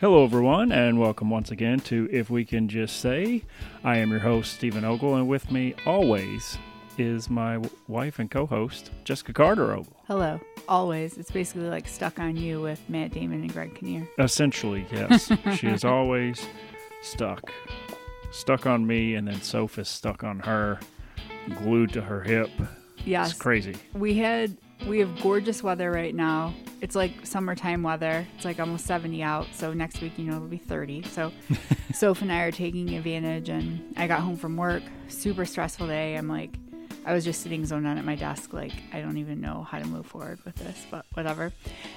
Hello, everyone, and welcome once again to If We Can Just Say. I am your host, Stephen Ogle, and with me always is my w- wife and co host, Jessica Carter Ogle. Hello. Always. It's basically like stuck on you with Matt Damon and Greg Kinnear. Essentially, yes. she is always stuck. Stuck on me, and then Sophie's stuck on her, glued to her hip. Yes. It's crazy. We had we have gorgeous weather right now. It's like summertime weather. It's like almost 70 out. So next week, you know, it'll be 30. So Soph and I are taking advantage and I got home from work, super stressful day. I'm like I was just sitting zoned out at my desk, like I don't even know how to move forward with this, but whatever.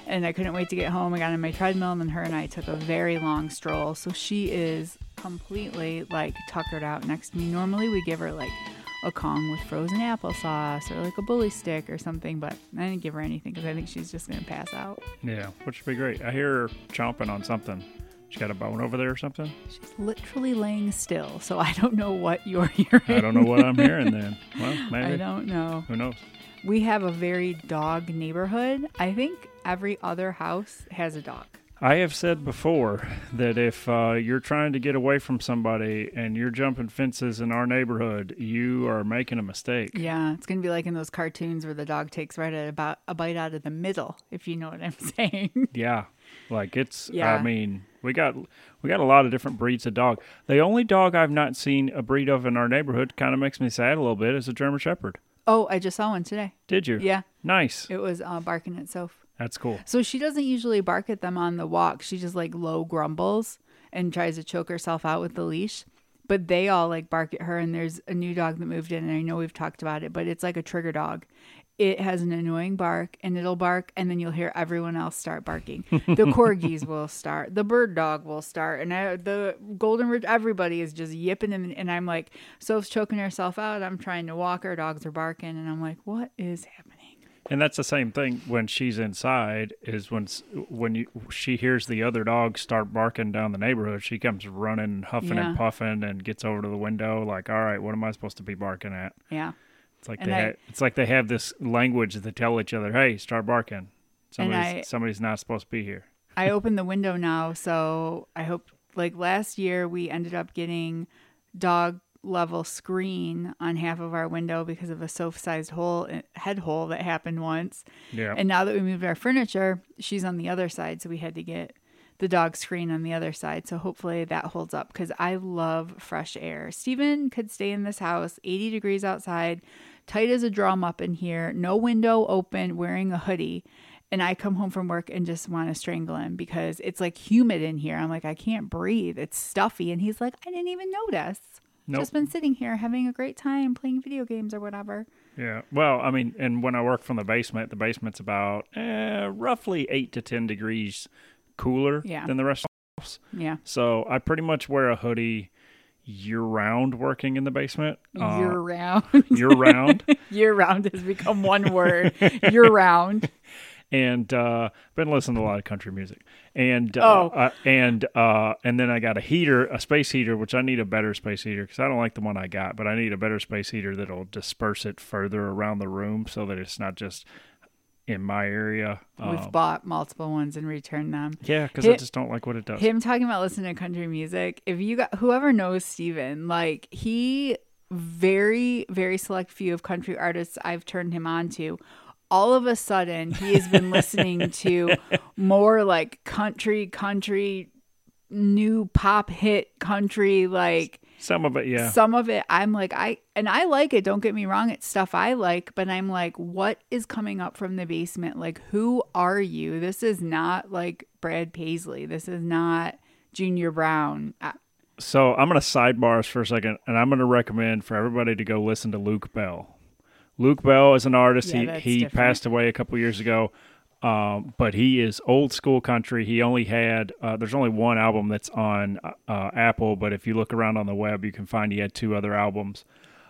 And I couldn't wait to get home. I got on my treadmill, and then her and I took a very long stroll. So she is completely like tuckered out next to me. Normally, we give her like a Kong with frozen applesauce or like a bully stick or something, but I didn't give her anything because I think she's just gonna pass out. Yeah, which would be great. I hear her chomping on something. She got a bone over there or something? She's literally laying still, so I don't know what you're hearing. I don't know what I'm hearing then. Well, maybe. I don't know. Who knows? We have a very dog neighborhood. I think every other house has a dog. I have said before that if uh, you're trying to get away from somebody and you're jumping fences in our neighborhood, you are making a mistake. Yeah, it's gonna be like in those cartoons where the dog takes right at about a bite out of the middle, if you know what I'm saying. Yeah, like it's. Yeah. I mean, we got we got a lot of different breeds of dog. The only dog I've not seen a breed of in our neighborhood kind of makes me sad a little bit is a German Shepherd. oh, I just saw one today. Did you? Yeah, Nice. it was uh, barking Soph. That's cool. So she doesn't usually bark at them on the walk. She just like low grumbles and tries to choke herself out with the leash. But they all like bark at her. And there's a new dog that moved in, and I know we've talked about it, but it's like a trigger dog. It has an annoying bark, and it'll bark, and then you'll hear everyone else start barking. The corgis will start, the bird dog will start, and I, the golden ridge. Everybody is just yipping, and, and I'm like, Soph's choking herself out. I'm trying to walk her. Dogs are barking, and I'm like, what is happening? And that's the same thing when she's inside. Is when when you she hears the other dogs start barking down the neighborhood, she comes running, huffing Yeah. and puffing, and gets over to the window. Like, all right, what am I supposed to be barking at? Yeah. It's like And they I- ha- it's like they have this language that they tell each other, "Hey, start barking." Somebody's I- somebody's not supposed to be here. I opened the window now, so I hope like last year we ended up getting dog level screen on half of our window because of a sofa sized hole eh, head hole that happened once. Yeah. And now that we moved our furniture, she's on the other side, so we had to get the dog screen on the other side. So hopefully that holds up because I love fresh air. Steven could stay in this house, 80 degrees outside, tight as a drum up in here, no window open, wearing a hoodie. And I come home from work and just want to strangle him because it's like humid in here. I'm like, I can't breathe. It's stuffy. And he's like, I didn't even notice. Nope. Just been sitting here having a great time playing video games or whatever. Yeah. Well, I mean, and when I work from the basement, the basement's about eh, roughly eight to ten degrees cooler Yeah. than the rest of the house. Yeah. So I pretty much wear a hoodie year round working in the basement. Uh, year round. year round. year round has become one word. year round. and uh been listening to a lot of country music and uh, Oh. uh, and uh and then i got a heater a space heater which i need a better space heater because i don't like the one i got but i need a better space heater that'll disperse it further around the room so that it's not just in my area We've um, bought multiple ones and returned them. yeah because i just don't like what it does Him talking about listening to country music. If you got whoever knows Steven, like he very, very select few of country artists I've turned him on to. All of a sudden he has been listening to more like country, country, new pop hit country, like some of it yeah. some of it i'm like i and i like it don't get me wrong it's stuff i like but i'm like what is coming up from the basement? Like who are you? This is not like brad paisley. This is not junior brown. Uh, So I'm going to sidebar us for a second, and I'm going to recommend for everybody to go listen to Luke Bell. Luke Bell is an artist. Yeah, he he different. passed away a couple years ago, um, but he is old school country. He only had uh, there's only one album that's on uh, Apple, but if you look around on the web, you can find he had two other albums.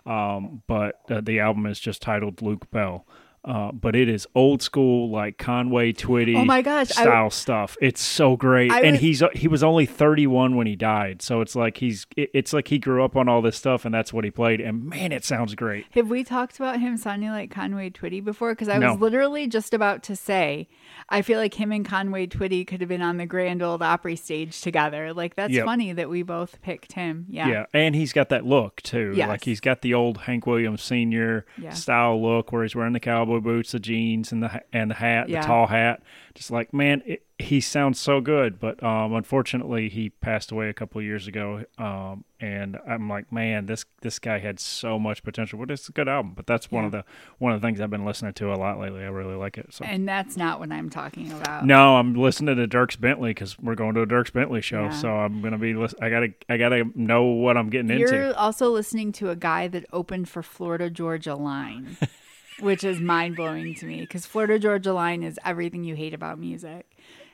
Um, but uh, the album is just titled Luke Bell. Uh, but it is old school, like Conway Twitty Oh my gosh, I- style stuff. It's so great, I and he's he was only 31 when he died, so it's like he's it's like he grew up on all this stuff, and that's what he played. And man, it sounds great. Have we talked about him sounding like Conway Twitty before? Because I No. was literally just about to say, I feel like him and Conway Twitty could have been on the Grand Old Opry stage together. Like that's Yep. funny that we both picked him. Yeah. Yeah. and he's got that look too. Yes. Like he's got the old Hank Williams Senior Yeah. style look, where he's wearing the cowboy boots, the jeans, and the and the hat, Yeah. the tall hat. Just like man, it, he sounds so good. But um, unfortunately, he passed away a couple of years ago. Um, and I'm like, man, this this guy had so much potential. But it's a good album. But that's one of the one of the things I've been listening to a lot lately. I really like it. So. And that's not what I'm talking about. No, I'm listening to Dierks Bentley because we're going to a Dierks Bentley show. Yeah. So I'm gonna be. I gotta. I gotta know what I'm getting into. You're also listening to a guy that opened for Florida Georgia Line, which is mind blowing to me because Florida Georgia Line is everything you hate about music.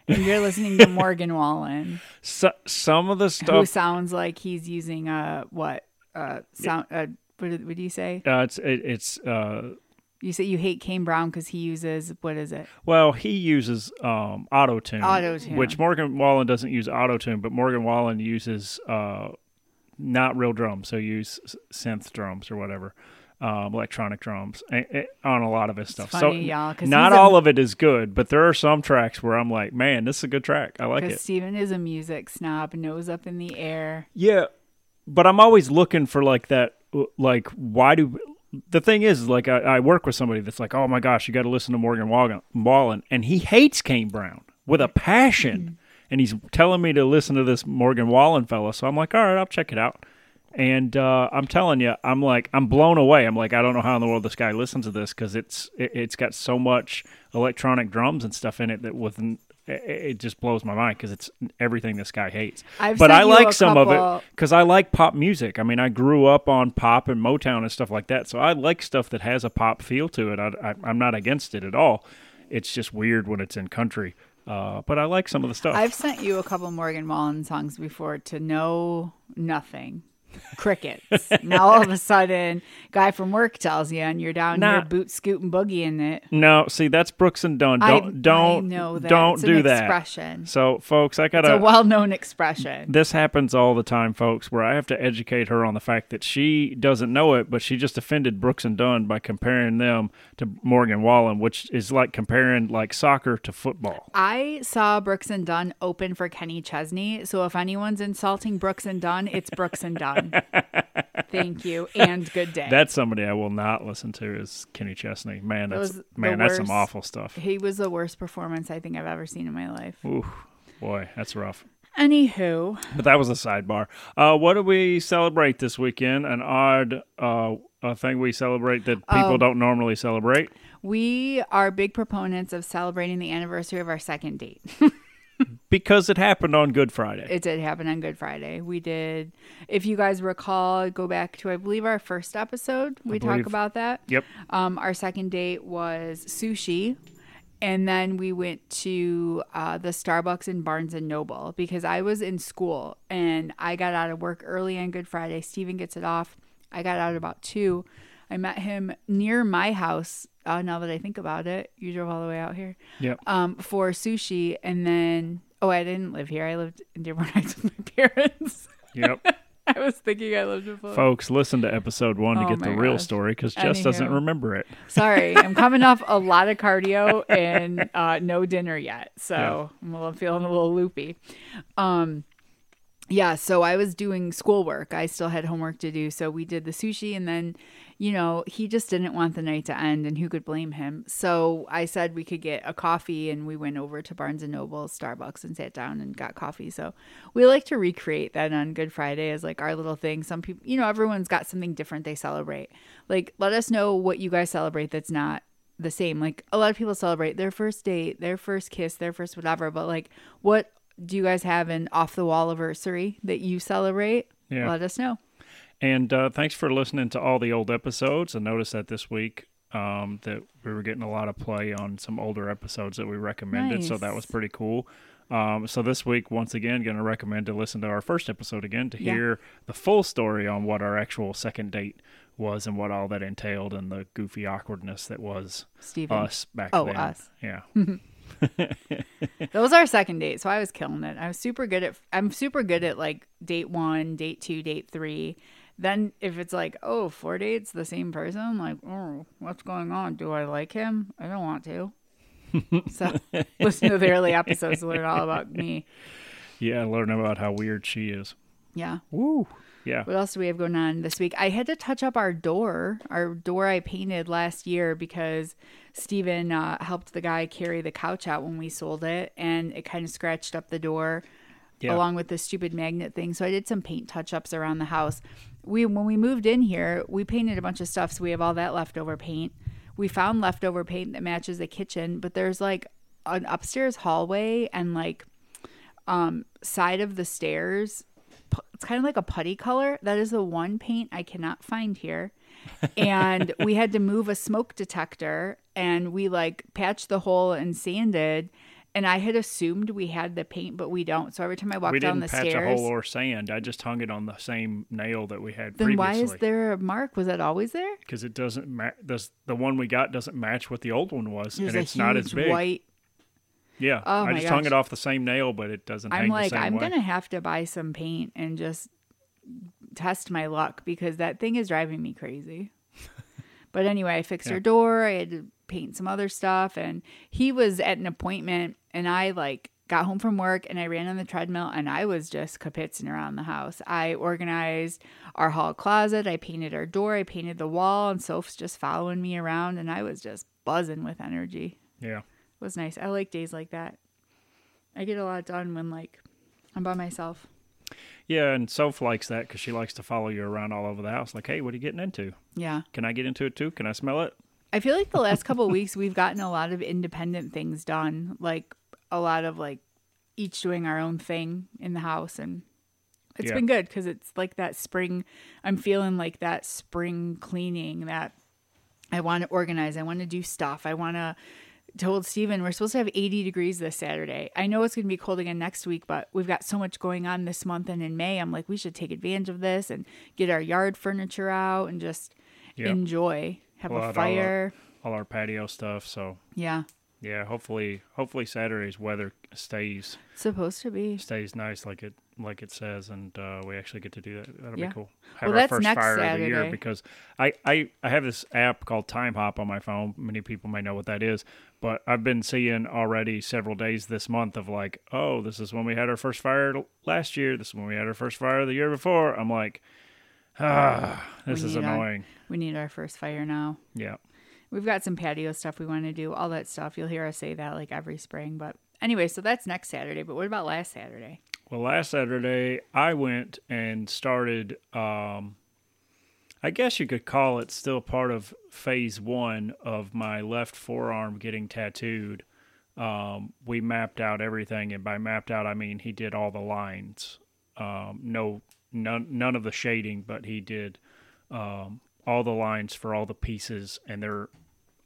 And you're listening to Morgan Wallen, So, some of the stuff who sounds like he's using a what? Uh, sound. Uh, what, what do you say? uh, it's it, it's uh You say you hate Kane Brown because he uses what is it? well he uses um auto tune Auto-tune. which Morgan Wallen doesn't use auto tune but Morgan Wallen uses uh not real drums so use synth drums or whatever um electronic drums eh, eh, on a lot of his stuff funny, so y'all, not a- all of it is good but there are some tracks where I'm like man this is a good track I like it Steven is a music snob, nose up in the air. Yeah, but I'm always looking for like that. Like, why do the thing is like I, I work with somebody that's like, oh my gosh, you got to listen to Morgan Wallen, Wallen, and he hates Kane Brown with a passion, and he's telling me to listen to this Morgan Wallen fella. So I'm like, all right, I'll check it out. And uh, I'm telling you, I'm like, I'm blown away. I'm like, I don't know how in the world this guy listens to this because it's it, it's got so much electronic drums and stuff in it that within it, just blows my mind because it's everything this guy hates. I've but I like some of it because I like pop music. I mean, I grew up on pop and Motown and stuff like that, so I like stuff that has a pop feel to it. I, I, I'm not against it at all. It's just weird when it's in country, uh, but I like some of the stuff. I've sent you a couple Morgan Wallen songs before to know nothing. Crickets. now all of a sudden, guy from work tells you, and you're down Nah. here boot scooting boogieing it. no, see, that's Brooks and Dunn. Don't don't I know that. don't It's do an that. Expression. So, folks, I gotta. a well-known expression. this happens all the time, folks, where I have to educate her on the fact that she doesn't know it, but she just offended Brooks and Dunn by comparing them to Morgan Wallen, which is like comparing like soccer to football. I saw Brooks and Dunn open for Kenny Chesney, so if anyone's insulting Brooks and Dunn, it's Brooks and Dunn. Thank you and good day. That's somebody I will not listen to is Kenny Chesney. Man, that's man, that's some awful stuff. he was the worst performance I think I've ever seen in my life. Ooh, boy, that's rough. Anywho, But that was a sidebar. Uh, what do we celebrate this weekend? An odd uh, a thing we celebrate that people Oh. don't normally celebrate. we are big proponents of celebrating the anniversary of our second date. Because it happened on Good Friday. It did happen on Good Friday. We did, if you guys recall, go back to I believe our first episode. We talk about that. Yep. Um, our second date was sushi, and then we went to uh, the Starbucks in Barnes and Noble because I was in school and I got out of work early on Good Friday. Steven gets it off. I got out about two. I met him near my house. Uh, now that I think about it, you drove all the way out here Yep. um, for sushi, and then oh, I didn't live here. I lived in Dearborn Heights with my parents. Yep. I was thinking I lived in Florida. Folks, listen to episode one to Oh get the real gosh. story because Jess doesn't remember it. Sorry, I'm coming off a lot of cardio and uh, no dinner yet, so I'm feeling a little loopy. Um, yeah, so I was doing schoolwork. I still had homework to do, so we did the sushi, and then, you know, he just didn't want the night to end, and who could blame him? So I said we could get a coffee, and we went over to Barnes and Noble, Starbucks, and sat down and got coffee. So we like to recreate that on Good Friday as like our little thing. Some people, you know, everyone's got something different they celebrate. Like, let us know what you guys celebrate that's not the same. Like a lot of people celebrate their first date, their first kiss, their first whatever, but like what do you guys have an off the wall anniversary that you celebrate? Yeah. Let us know. And uh, thanks for listening to all the old episodes. I noticed that this week um, that we were getting a lot of play on some older episodes that we recommended, so that was pretty cool. Um, so this week, once again, going to recommend to listen to our first episode again to Yeah. hear the full story on what our actual second date was and what all that entailed and the goofy awkwardness that was Steven. us back Oh, then. us. Yeah. That was our second date, so I was killing it. I was super good at. I'm super good at like date one, date two, date three. Then if it's like, oh, four dates, the same person, I'm like, oh, what's going on? Do I like him? I don't want to. so listen to the early episodes to learn all about me. Yeah, learn about how weird she is. Yeah. Woo. Yeah. What else do we have going on this week? I had to touch up our door, our door I painted last year because Steven uh, helped the guy carry the couch out when we sold it, and it kind of scratched up the door Yeah. along with the stupid magnet thing. So I did some paint touch ups around the house. We when we moved in here, we painted a bunch of stuff, so we have all that leftover paint. We found leftover paint that matches the kitchen, but there's like an upstairs hallway and like um side of the stairs it's kind of like a putty color that is the one paint i cannot find here and we had to move a smoke detector and we like patched the hole and sanded and i had assumed we had the paint but we don't so every time i walk we down didn't the patch stairs a hole or sand. I just hung it on the same nail that we had then why is there a mark was that always there Because it doesn't match. Does The one we got doesn't match what the old one was, there's and a it's not as big. white Yeah. Oh I my just hung it off the same nail, but it doesn't i'm hang like the same i'm way. gonna have to buy some paint and just test my luck because that thing is driving me crazy but anyway i fixed Yeah. her door i had to paint some other stuff and he was at an appointment and i like got home from work and i ran on the treadmill and i was just kapitzing around the house i organized our hall closet i painted our door i painted the wall and soph's just following me around and i was just buzzing with energy Yeah. it was nice i like days like that i get a lot done when like i'm by myself Yeah, and Soph likes that because she likes to follow you around all over the house. Like, hey, what are you getting into? yeah Can I get into it too? Can I smell it? I feel like the last couple of weeks we've gotten a lot of independent things done, like a lot of like each doing our own thing in the house and it's Yeah. been good because it's like that spring I'm feeling like that spring cleaning that I want to organize, I want to do stuff. I want to told Steven we're supposed to have 80 degrees this Saturday. I know it's going to be cold again next week, but we've got so much going on this month and in May. I'm like we should take advantage of this and get our yard furniture out and just enjoy, have a out all our- fire. All our patio stuff. So Yeah. Yeah, hopefully, hopefully Saturday's weather stays Supposed to be. stays nice like it like it says, and uh, we actually get to do that. That'll Yeah. be cool. Have Well, our that's first next fire of the year because I, I I have this app called Timehop on my phone. Many people may know what that is, but I've been seeing already several days this month of like, oh, this is when we had our first fire last year. This is when we had our first fire the year before. I'm like, ah, this We is need our- annoying. We need our first fire now. Yeah. We've got some patio stuff we want to do, all that stuff. You'll hear us say that like every spring. But anyway, so that's next Saturday. But what about last Saturday? Well, last Saturday I went and started. Um, I guess you could call it still part of phase one of my left forearm getting tattooed. Um, we mapped out everything, and by mapped out I mean he did all the lines. Um, no, none, none of the shading, but he did um, all the lines for all the pieces, and they're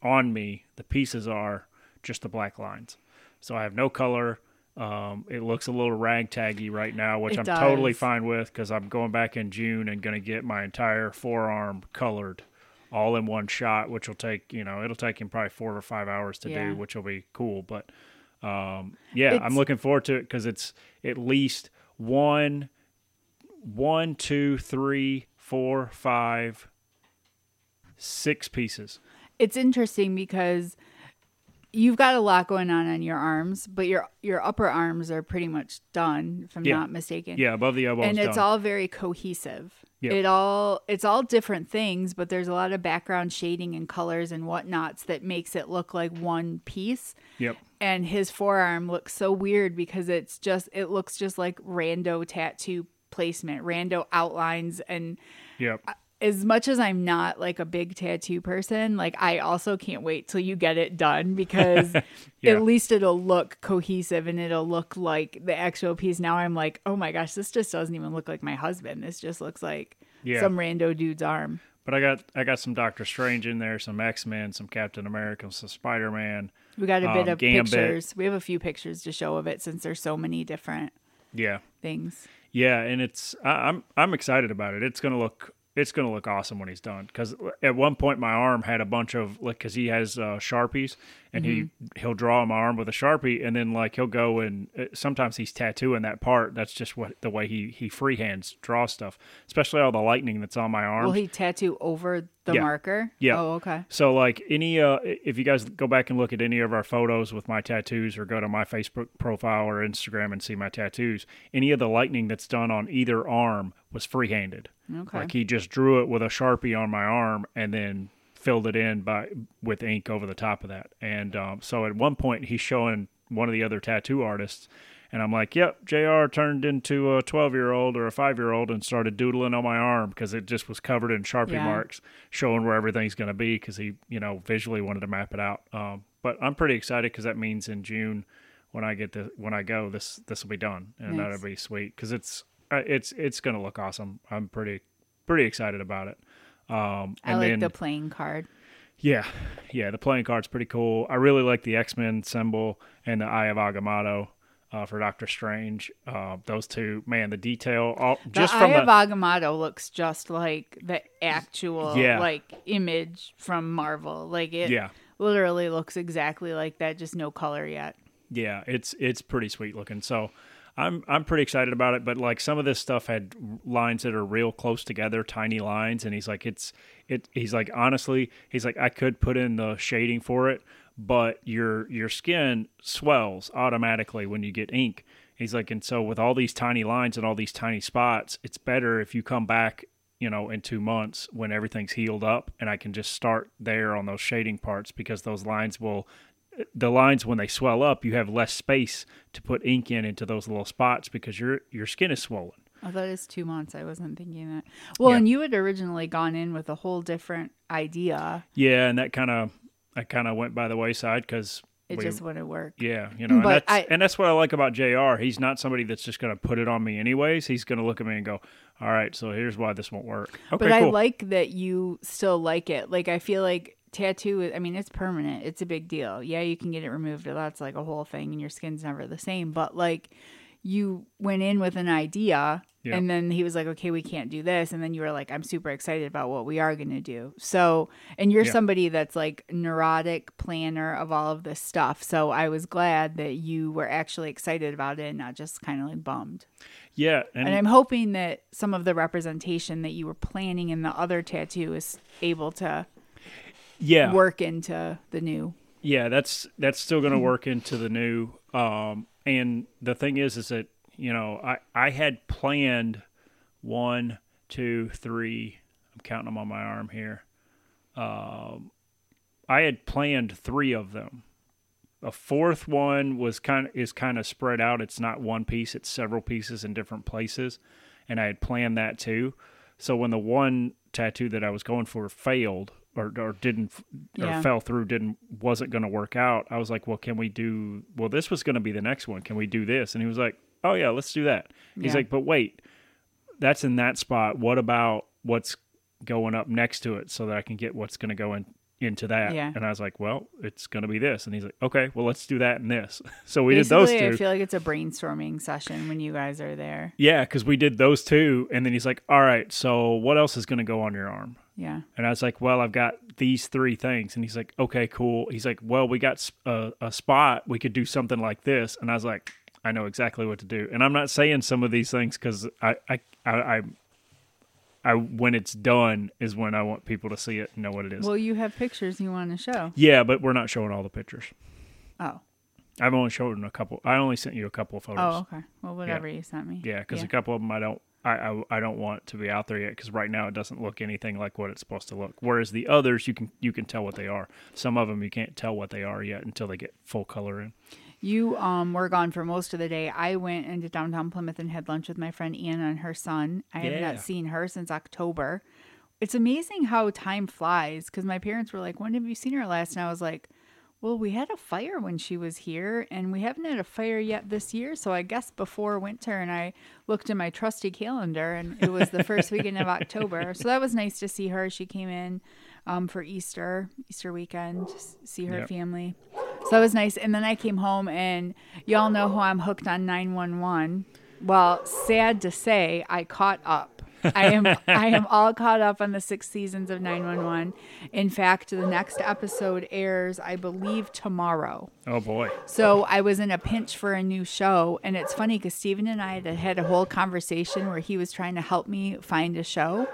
on me. The pieces are just the black lines, so I have no color. Um, it looks a little ragtaggy right now, which It I'm totally fine with because I'm going back in June and going to get my entire forearm colored all in one shot, which will take, you know, it'll take him probably four or five hours to Yeah. do, which will be cool. But um, yeah, It's- I'm looking forward to it because it's at least one, one, two, three, four, five, six pieces. It's interesting because you've got a lot going on on your arms, but your your upper arms are pretty much done, if I'm Yeah. not mistaken. Yeah, above the elbow. and it's done. all very cohesive. Yep. It all it's all different things, but there's a lot of background shading and colors and whatnots that makes it look like one piece. Yep. And his forearm looks so weird because it's just it looks just like rando tattoo placement, rando outlines and Yep. As much as I'm not like a big tattoo person, like I also can't wait till you get it done because Yeah. at least it'll look cohesive and it'll look like the actual piece. Now I'm like, oh my gosh, this just doesn't even look like my husband. This just looks like Yeah. some rando dude's arm. But I got I got some Doctor Strange in there, some X Men, some Captain America, some Spider Man. We got a bit Um, of Gambit. pictures. We have a few pictures to show of it since there's so many different Yeah. things. Yeah, and it's I, I'm I'm excited about it. It's gonna look it's gonna look awesome when he's done. Because at one point my arm had a bunch of like because he has uh, sharpies and he he'll draw my arm with a sharpie and then like he'll go and uh, sometimes he's tattooing that part. That's just what the way he he freehands draw stuff, especially all the lightning that's on my arm. Will he tattoo over the Yeah. marker? Yeah. Oh, okay. So like any uh if you guys go back and look at any of our photos with my tattoos or go to my Facebook profile or Instagram and see my tattoos, any of the lightning that's done on either arm was free-handed. Okay. Like he just drew it with a Sharpie on my arm and then filled it in by with ink over the top of that. And um, so at one point he's showing one of the other tattoo artists and I'm like, "Yep, JR turned into a 12-year-old or a 5-year-old and started doodling on my arm because it just was covered in Sharpie Yeah. marks showing where everything's going to be cuz he, you know, visually wanted to map it out." Um, but I'm pretty excited cuz that means in June when I get the when I go, this this will be done and Nice. that'll be sweet it's uh, it's it's going to look awesome. I'm pretty pretty excited about it. Um, I like then, the playing card. yeah, yeah, the playing card's pretty cool. I really like the X Men symbol and the Eye of Agamotto uh, for Doctor Strange. Uh, those two, man, the detail, all The just Eye from of the Agamotto looks just like the actual Yeah. like image from Marvel. Like it yeah, literally looks exactly like that, just no color yet. yeah, it's it's pretty sweet looking. So. I'm I'm pretty excited about it, but like some of this stuff had lines that are real close together, tiny lines, and he's like it's it. He's like honestly, he's like I could put in the shading for it, but your your skin swells automatically when you get ink. He's like, and so with all these tiny lines and all these tiny spots, it's better if you come back, you know, in two months when everything's healed up, and I can just start there on those shading parts because those lines will, the lines when they swell up, you have less space to put ink in into those little spots because your your skin is swollen. Oh, that is two months. I wasn't thinking that. Well, Yeah. and you had originally gone in with a whole different idea. Yeah, and that kind of that kind of went by the wayside because It we, just wouldn't work. Yeah, you know, and But that's I- and that's what I like about Jr. He's not somebody that's just going to put it on me anyways. He's going to look at me and go, "All right, so here's why this won't work." Okay, but I cool. like that you still like it. Like I feel like tattoo. I mean, it's permanent. It's a big deal. Yeah, you can get it removed. Or that's like a whole thing, and your skin's never the same. But like, you went in with an idea, Yeah. and then he was like, "Okay, we can't do this," and then you were like, "I'm super excited about what we are going to do." So, and you're Yeah. somebody that's like neurotic planner of all of this stuff. So I was glad that you were actually excited about it, and not just kind of like bummed. yeah, and, And I'm hoping that some of the representation that you were planning in the other tattoo is able to yeah, work into the new. yeah, that's that's still going to Mm-hmm. work into the new. Um, and the thing is, is that you know, I I had planned one, two, three. I'm counting them on my arm here. Um, I had planned three of them. A fourth one was kind of is kind of spread out. It's not one piece; it's several pieces in different places, and I had planned that too. So when the one tattoo that I was going for failed or, or didn't Yeah. or fell through, didn't wasn't going to work out, I was like, "Well, can we do? Well, this was going to be the next one. Can we do this?" And he was like, "Oh yeah, let's do that." He's Yeah. like, "But wait, that's in that spot. What about what's going up next to it so that I can get what's going to go in into that?" Yeah. And I was like, "Well, it's going to be this." And he's like, "Okay, well, let's do that and this." So we did those two. I feel like it's a brainstorming session when you guys are there. yeah, because we did those two, and then he's like, "All right, so what else is going to go on your arm?" Yeah. And I was like, "Well, I've got these three things." And he's like, "Okay, cool." He's like, "Well, we got a spot. We could do something like this." And I was like, "I know exactly what to do." And I'm not saying some of these things because I, I, I, I, I, when it's done is when I want people to see it and know what it is. Well, you have pictures you want to show. yeah, but we're not showing all the pictures. Oh. I've only shown a couple. I only sent you a couple of photos. Oh, okay. Well, whatever you sent me. Yeah, because a couple of them I don't. I, I, I don't want to be out there yet because right now it doesn't look anything like what it's supposed to look. Whereas the others you can you can tell what they are. Some of them you can't tell what they are yet until they get full color in. You um were gone for most of the day. I went into downtown Plymouth and had lunch with my friend Anna and her son. I have not seen her since October. It's amazing how time flies because my parents were like, "When have you seen her last?" And I was like, "Well, we had a fire when she was here, and we haven't had a fire yet this year. So I guess before winter." And I looked in my trusty calendar, and it was the first weekend of October. So that was nice to see her. She came in um, for Easter, Easter weekend, to see her Yep. family. So that was nice. And then I came home, and y'all know how I'm hooked on 911. Well, sad to say, I caught up. I am I am all caught up on the six seasons of 911. In fact, the next episode airs, I believe, tomorrow. Oh boy. So I was in a pinch for a new show, and it's funny because Stephen and I had had a whole conversation where he was trying to help me find a show,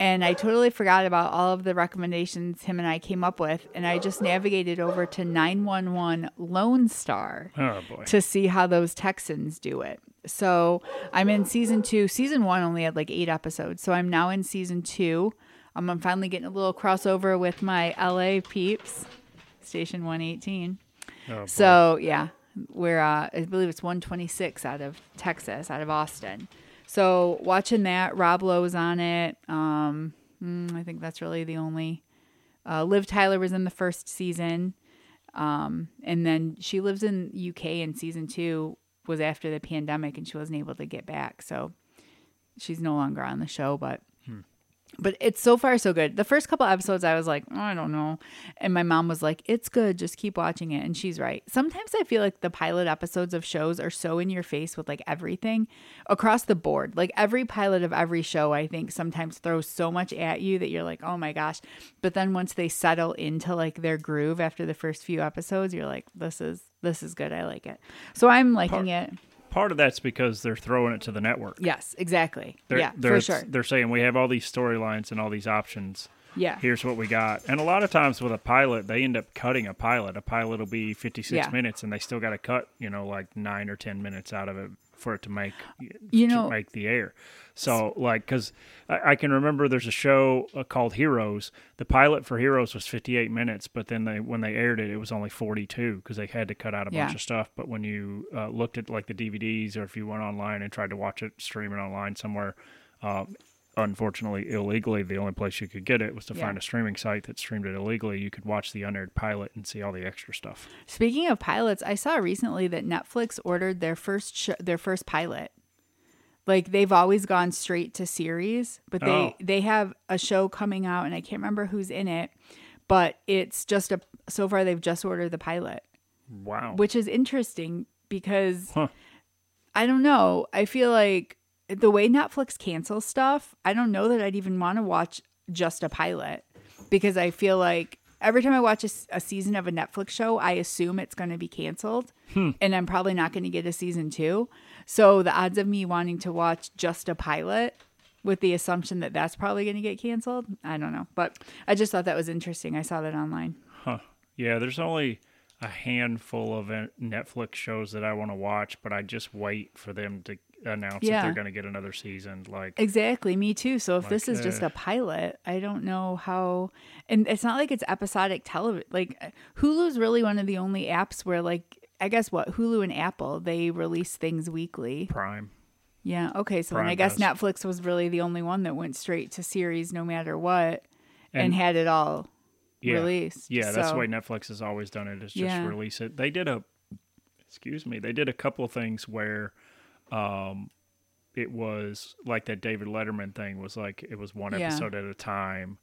and I totally forgot about all of the recommendations him and I came up with, and I just navigated over to 911 Lone Star Oh boy. to see how those Texans do it. So I'm in season two. Season one only had like eight episodes, so I'm now in season two. Um, I'm finally getting a little crossover with my LA peeps, Station 118. Oh, boy. So yeah, we're uh, I believe it's 126 out of Texas, out of Austin. So watching that, Rob Lowe's on it. Um, mm, I think that's really the only. Uh, Liv Tyler was in the first season, um, and then she lives in UK. in season two was after the pandemic, and she wasn't able to get back. So she's no longer on the show, but but it's so far so good. The first couple episodes, I was like, oh, I don't know, and my mom was like, it's good, just keep watching it, and she's right. Sometimes I feel like the pilot episodes of shows are so in your face with like everything across the board. Like every pilot of every show, I think sometimes throws so much at you that you're like, oh my gosh. But then once they settle into like their groove after the first few episodes, you're like, this is this is good. I like it. So I'm liking it. Part of that's because they're throwing it to the network. Yes, exactly. They're, yeah, they're, for sure. They're saying we have all these storylines and all these options. Yeah. Here's what we got. And a lot of times with a pilot, they end up cutting a pilot. A pilot will be 56 Yeah. minutes, and they still got to cut, you know, like nine or 10 minutes out of it for it to make You to know- make the air. So like, because I, I can remember there's a show uh, called Heroes. The pilot for Heroes was 58 minutes, but then they when they aired it, it was only 42 because they had to cut out a bunch of stuff. But when you uh, looked at like the DVDs, or if you went online and tried to watch it streaming online somewhere. Uh, Unfortunately, illegally, the only place you could get it was to Yeah. find a streaming site that streamed it illegally. You could watch the unaired pilot and see all the extra stuff. Speaking of pilots, I saw recently that Netflix ordered their first sh- their first pilot. Like they've always gone straight to series, but they Oh. they have a show coming out and I can't remember who's in it, but it's just a so far they've just ordered the pilot, Wow. which is interesting because Huh. I don't know. I feel like the way Netflix cancels stuff, I don't know that I'd even want to watch just a pilot because I feel like every time I watch a season of a Netflix show, I assume it's going to be canceled and I'm probably not going to get a season two. So the odds of me wanting to watch just a pilot with the assumption that that's probably going to get canceled, I don't know. But I just thought that was interesting. I saw that online. Huh. Yeah, there's only a handful of uh, Netflix shows that I want to watch, but I just wait for them to announce that they're going to get another season. Like, Exactly, me too. So if this Like, is just uh, a pilot, I don't know how. And it's not like it's episodic television. Like uh, Hulu's really one of the only apps where, like, I guess what Hulu and Apple they release things weekly. Prime. Yeah. Okay. So then I guess does. Netflix was really the only one that went straight to series, no matter what, and, And- had it all Yeah. released. Yeah, that's So- the way Netflix has always done it. Is just Yeah. release it. They did a, excuse me, they did a couple of things where, um, it was like that David Letterman thing was like it was one Yeah. episode at a time.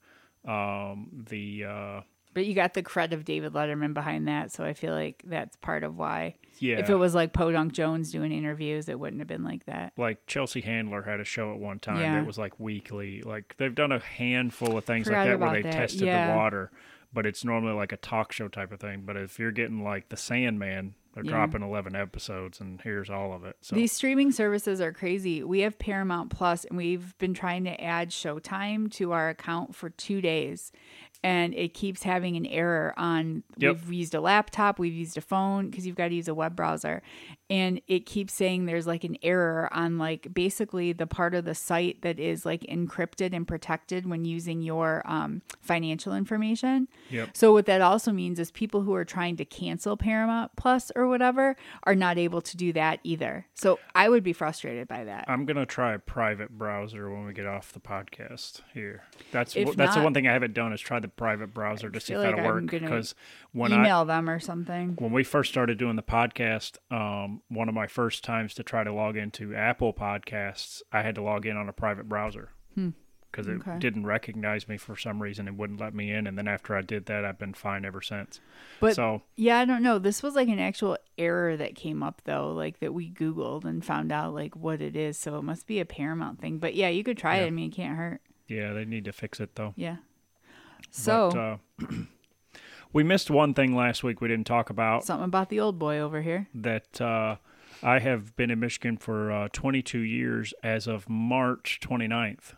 Um, the uh, But you got the cred of David Letterman behind that, so I feel like that's part of why. yeah, If it was like Podunk Jones doing interviews, it wouldn't have been like that. like Chelsea Handler had a show at one time Yeah. that was like weekly. Like they've done a handful of things Forgot like that where they that. tested Yeah. the water, but it's normally like a talk show type of thing. But if you're getting like the Sandman, they're Yeah. dropping eleven episodes, and here's all of it. So These streaming services are crazy. We have Paramount Plus and we've been trying to add Showtime to our account for two days. And it keeps having an error on. Yep. We've used a laptop, we've used a phone because you've got to use a web browser. And it keeps saying there's like an error on like basically the part of the site that is like encrypted and protected when using your um, financial information. Yep. So what that also means is people who are trying to cancel Paramount Plus or whatever are not able to do that either. So I would be frustrated by that. I'm gonna try a private browser when we get off the podcast here. That's If that's the one thing I haven't done is try the private browser to see if like that'll I'm work. Because when I Email them or something. when we first started doing the podcast, um, one of my first times to try to log into Apple Podcasts, I had to log in on a private browser. because it Okay. didn't recognize me for some reason and wouldn't let me in. And then after I did that, I've been fine ever since. But so yeah, I don't know. This was like an actual error that came up though, like that we Googled and found out like what it is. So it must be a Paramount thing. But yeah, you could try Yeah. it. I mean, it can't hurt. yeah, they need to fix it though. Yeah. So But, uh, we missed one thing last week we didn't talk about something about the old boy over here. that uh, I have been in Michigan for uh, 22 years as of March 29th,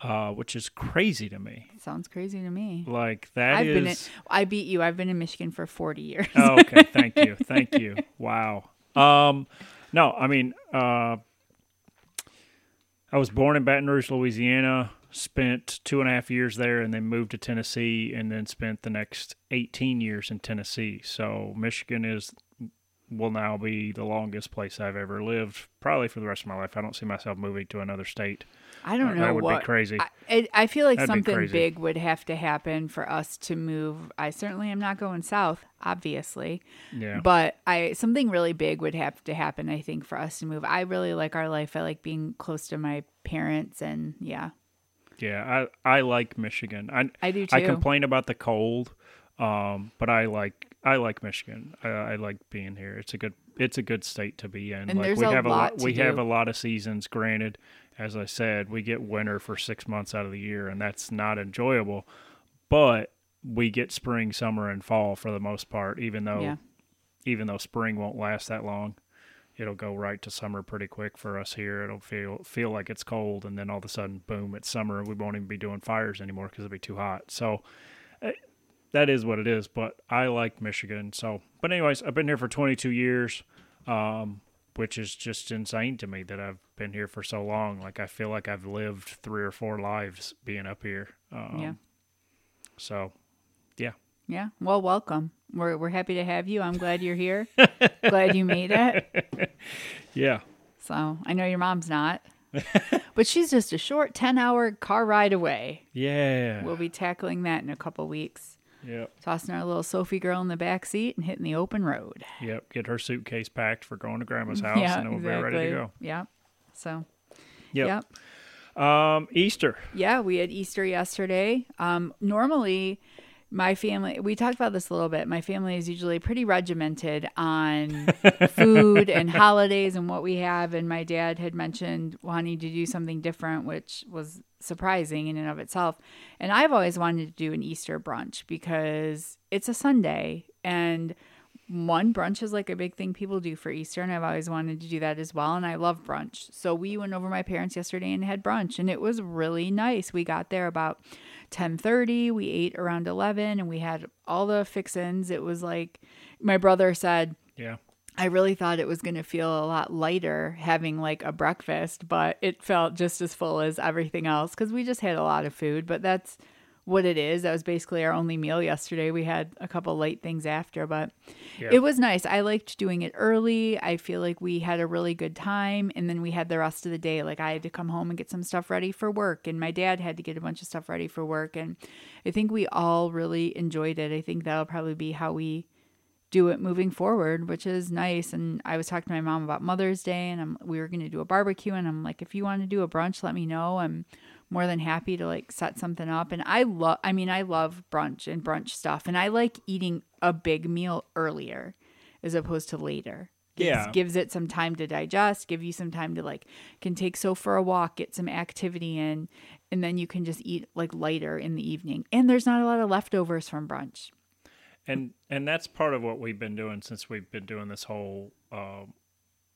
uh, which is crazy to me. Sounds crazy to me. Like that I've been in, I beat you. I've been in Michigan for 40 years. oh, okay, thank you, thank you. Wow. Um, no, I mean, uh, I was born in Baton Rouge, Louisiana. Spent two and a half years there, and then moved to Tennessee, and then spent the next 18 years in Tennessee. So Michigan is will now be the longest place I've ever lived, probably for the rest of my life. I don't see myself moving to another state. I don't know that would what be crazy. I, I feel like That'd something big would have to happen for us to move. I certainly am not going south, obviously, Yeah. but I something really big would have to happen. I think for us to move. I really like our life. I like being close to my parents, and yeah, Yeah, I I like Michigan. I I do I complain about the cold, um, but I like I like Michigan. I, I like being here. It's a good it's a good state to be in. And like there's we a have a lot lot to we have a lot of seasons. Granted, as I said, we get winter for six months out of the year, and that's not enjoyable. But we get spring, summer, and fall for the most part. Even though Yeah. even though spring won't last that long. It'll go right to summer pretty quick for us here. It'll feel feel like it's cold, and then all of a sudden, boom! It's summer. We won't even be doing fires anymore because it'll be too hot. So eh, that is what it is. But I like Michigan. So, but anyways, I've been here for 22 years, um, which is just insane to me that I've been here for so long. Like I feel like I've lived three or four lives being up here. Um, yeah, So, yeah. yeah. Well, welcome. We're we're happy to have you. I'm glad you're here. glad you made it. Yeah. So I know your mom's not, but she's just a short 10 hour car ride away. Yeah. We'll be tackling that in a couple weeks. yep. Tossing our little Sophie girl in the back seat and hitting the open road. Yep. Get her suitcase packed for going to grandma's house, yeah, and then we'll exactly. be ready to go. Yep. So, Yep. yep. Um, Easter. Yeah, we had Easter yesterday. Um, normally, my family, we talked about this a little bit. My family is usually pretty regimented on food and holidays and what we have. And my dad had mentioned wanting to do something different, which was surprising in and of itself. And I've always wanted to do an Easter brunch because it's a Sunday and one brunch is like a big thing people do for Easter, and I've always wanted to do that as well. And I love brunch, so we went over to my parents yesterday and had brunch, and it was really nice. We got there about ten thirty. We ate around eleven, and we had all the fixins. It was like my brother said. Yeah. I really thought it was going to feel a lot lighter having like a breakfast, but it felt just as full as everything else because we just had a lot of food. But that's what it is. That was basically our only meal yesterday. We had a couple late things after, but Yeah. it was nice. I liked doing it early. I feel like we had a really good time. And then we had the rest of the day. Like I had to come home and get some stuff ready for work, and my dad had to get a bunch of stuff ready for work. And I think we all really enjoyed it. I think that'll probably be how we do it moving forward, which is nice. And I was talking to my mom about Mother's Day, and I'm, we were going to do a barbecue, and I'm like, if you want to do a brunch, let me know. I'm more than happy to like set something up. And I love, I mean, I love brunch and brunch stuff, and I like eating a big meal earlier as opposed to later. Gives- Yeah. gives it some time to digest, give you some time to like can take so for a walk, get some activity in, and then you can just eat like lighter in the evening. And there's not a lot of leftovers from brunch. and and that's part of what we've been doing since we've been doing this whole um,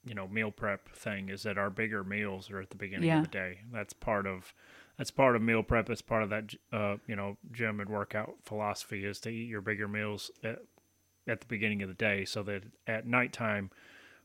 you know meal prep thing is that our bigger meals are at the beginning Yeah. of the day that's part of that's part of meal prep it's part of that uh, you know gym and workout philosophy is to eat your bigger meals at, at the beginning of the day so that at nighttime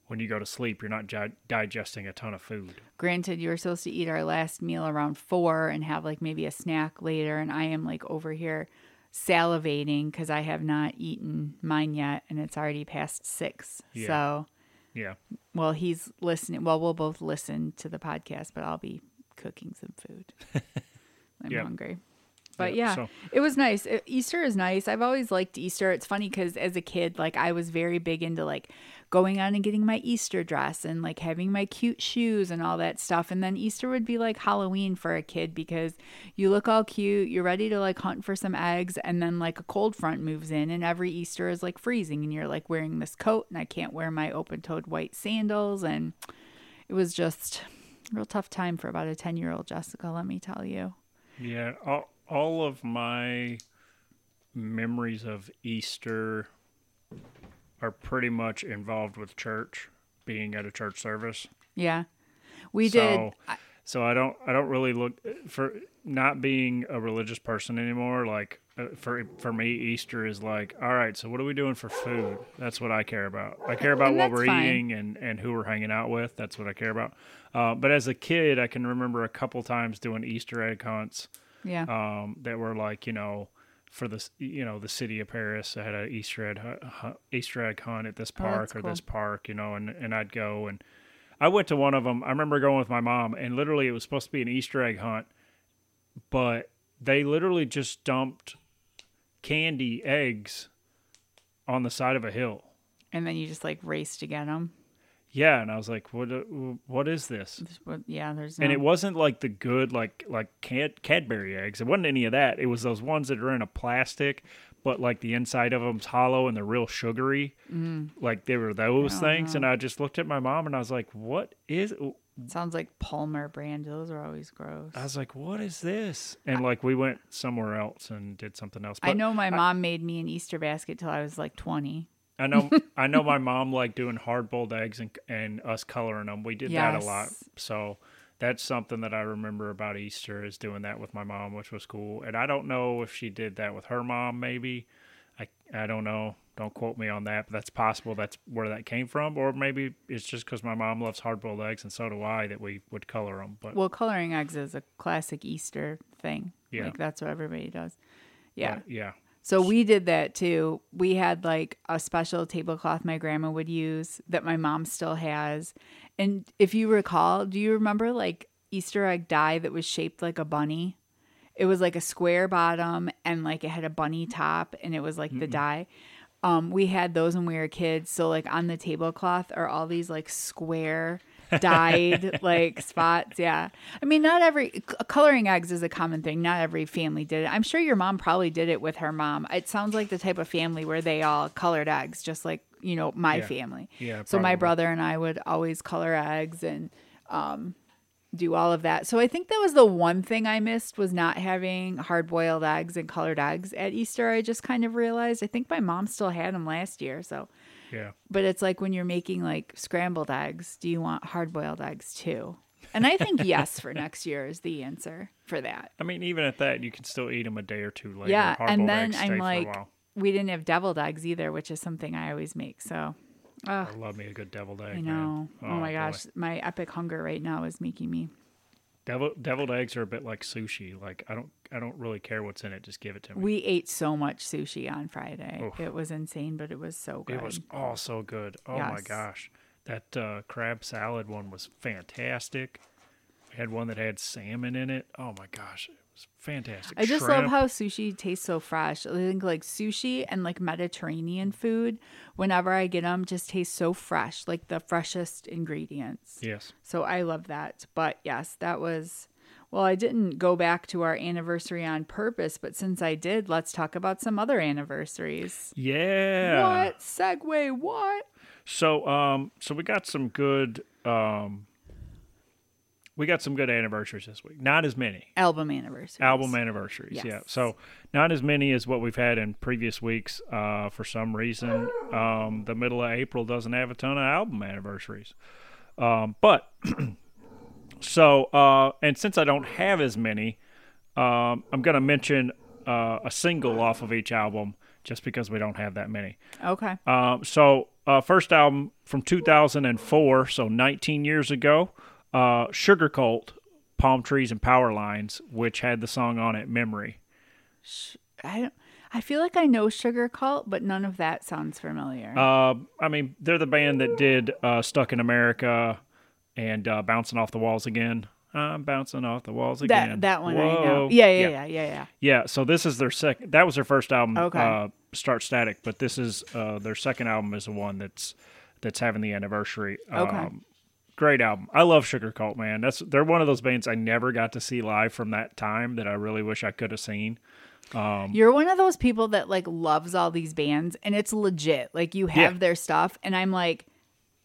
when you go to sleep you're not gi- digesting a ton of food granted you were supposed to eat our last meal around four and have like maybe a snack later and i am like over here salivating because i have not eaten mine yet and it's already past six Yeah. so yeah. Well he's listening well we'll both listen to the podcast but i'll be cooking some food. I'm Yep. hungry But Yeah, yeah, so- it was nice. Easter is nice. I've always liked Easter. It's funny because as a kid, like I was very big into like going on and getting my Easter dress and like having my cute shoes and all that stuff. And then Easter would be like Halloween for a kid because you look all cute, you're ready to like hunt for some eggs, and then like a cold front moves in, and every Easter is like freezing, and you're like wearing this coat, and I can't wear my open toed white sandals. And it was just a real tough time for about a 10 year old Jessica, let me tell you. Yeah, all, all of my memories of Easter are pretty much involved with church, being at a church service. Yeah. We so, did. I- So I don't I don't really look for not being a religious person anymore. Like uh, for for me, Easter is like, all right. So what are we doing for food? That's what I care about. I care about what we're fine. eating and and who we're hanging out with. That's what I care about. Uh, but as a kid, I can remember a couple times doing Easter egg hunts Yeah. um, that were like you know for the you know the city of Paris. I had an Easter egg hu- hu- Easter egg hunt at this Oh, park that's or cool. this park, you know, and and I'd go and I went to one of them. I remember going with my mom, and literally it was supposed to be an Easter egg hunt, but they literally just dumped candy eggs on the side of a hill. and then you just like race to get them. Yeah, and I was like, "What? uh, What is this?" Yeah, there's no. And it wasn't like the good, like like Cad- Cadbury eggs. It wasn't any of that. It was those ones that are in a plastic, but like the inside of them's hollow and they're real sugary. Mm. Like they were those Oh, things. no. And I just looked at my mom and I was like, "What is?" sounds like Palmer brand. Those are always gross. I was like, "What is this?" And like we went somewhere else and did something else. But I know my mom made me an Easter basket till I was like 20. I know I know my mom liked doing hard boiled eggs and and us coloring them. We did that a lot. So that's something that I remember about Easter is doing that with my mom, which was cool. And I don't know if she did that with her mom. Maybe I I don't know. Don't quote me on that, but that's possible. That's where that came from, or maybe it's just because my mom loves hard boiled eggs and so do I that we would color them. But Well, coloring eggs is a classic Easter thing. Yeah. Like that's what everybody does. Yeah. but yeah, So we did that too. We had like a special tablecloth my grandma would use that my mom still has. And if you recall, do you remember like Easter egg dye that was shaped like a bunny? It was like a square bottom and like it had a bunny top and it was like the dye. Um, we had those when we were kids. So like on the tablecloth are all these like square dyed like spots. Yeah. I mean, not every coloring eggs is a common thing. Not every family did it. I'm sure your mom probably did it with her mom. It sounds like the type of family where they all colored eggs, just like, you know, my Yeah. family. Yeah, So my brother and I would always color eggs and um, do all of that. So I think that was the one thing I missed was not having hard boiled eggs and colored eggs at Easter. I just kind of realized. I think my mom still had them last year. So yeah. but it's like when you're making like scrambled eggs, do you want hard boiled eggs too? And I think yes for next year is the answer for that. I mean, even at that, you can still eat them a day or two later. yeah, Hard-boiled and then I'm like, we didn't have deviled eggs either, which is something I always make. So, I love me a good deviled egg. I know. Oh, oh, my boy. gosh, my epic hunger right now is making me. Devil, deviled eggs are a bit like sushi. Like I don't, I don't really care what's in it. Just give it to me. We ate so much sushi on Friday. Oof. It was insane, but it was so good. it was all so good. Oh my gosh, that uh, crab salad one was fantastic. We had one that had salmon in it. Oh my gosh, fantastic. I just love how sushi tastes so fresh. I think like sushi and like Mediterranean food, whenever I get them, just taste so fresh, like the freshest ingredients. Yes. So I love that. But yes, that was. Well, I didn't go back to our anniversary on purpose, but since I did, let's talk about some other anniversaries. Yeah. What segue? What? So, um, so we got some good, um, we got some good anniversaries this week. Not as many. Album anniversaries. album anniversaries. Yeah. So not as many as what we've had in previous weeks. Uh, for some reason, um, the middle of April doesn't have a ton of album anniversaries. Um, but so uh, and since I don't have as many, um, I'm going to mention uh, a single off of each album just because we don't have that many. Okay. Um, so, uh, first album from 2004, so 19 years ago, uh, Sugarcult, Palm Trees and Power Lines, which had the song on it, Memory. I don't. I feel like I know Sugarcult, but none of that sounds familiar. Uh, I mean, they're the band that did uh, Stuck in America and uh, Bouncing Off the Walls Again. I'm bouncing off the walls again. That that one I know. Whoa. Yeah, yeah, yeah, yeah, yeah. Yeah, so this is their second. That was their first album, Okay. uh, Start Static, but this is uh, their second album is the one that's that's having the anniversary. Okay. Um, great album. I love Sugarcult, man. That's they're one of those bands I never got to see live from that time that I really wish I could have seen. You're one of those people that like loves all these bands and it's legit. Like you have Yeah. their stuff and I'm like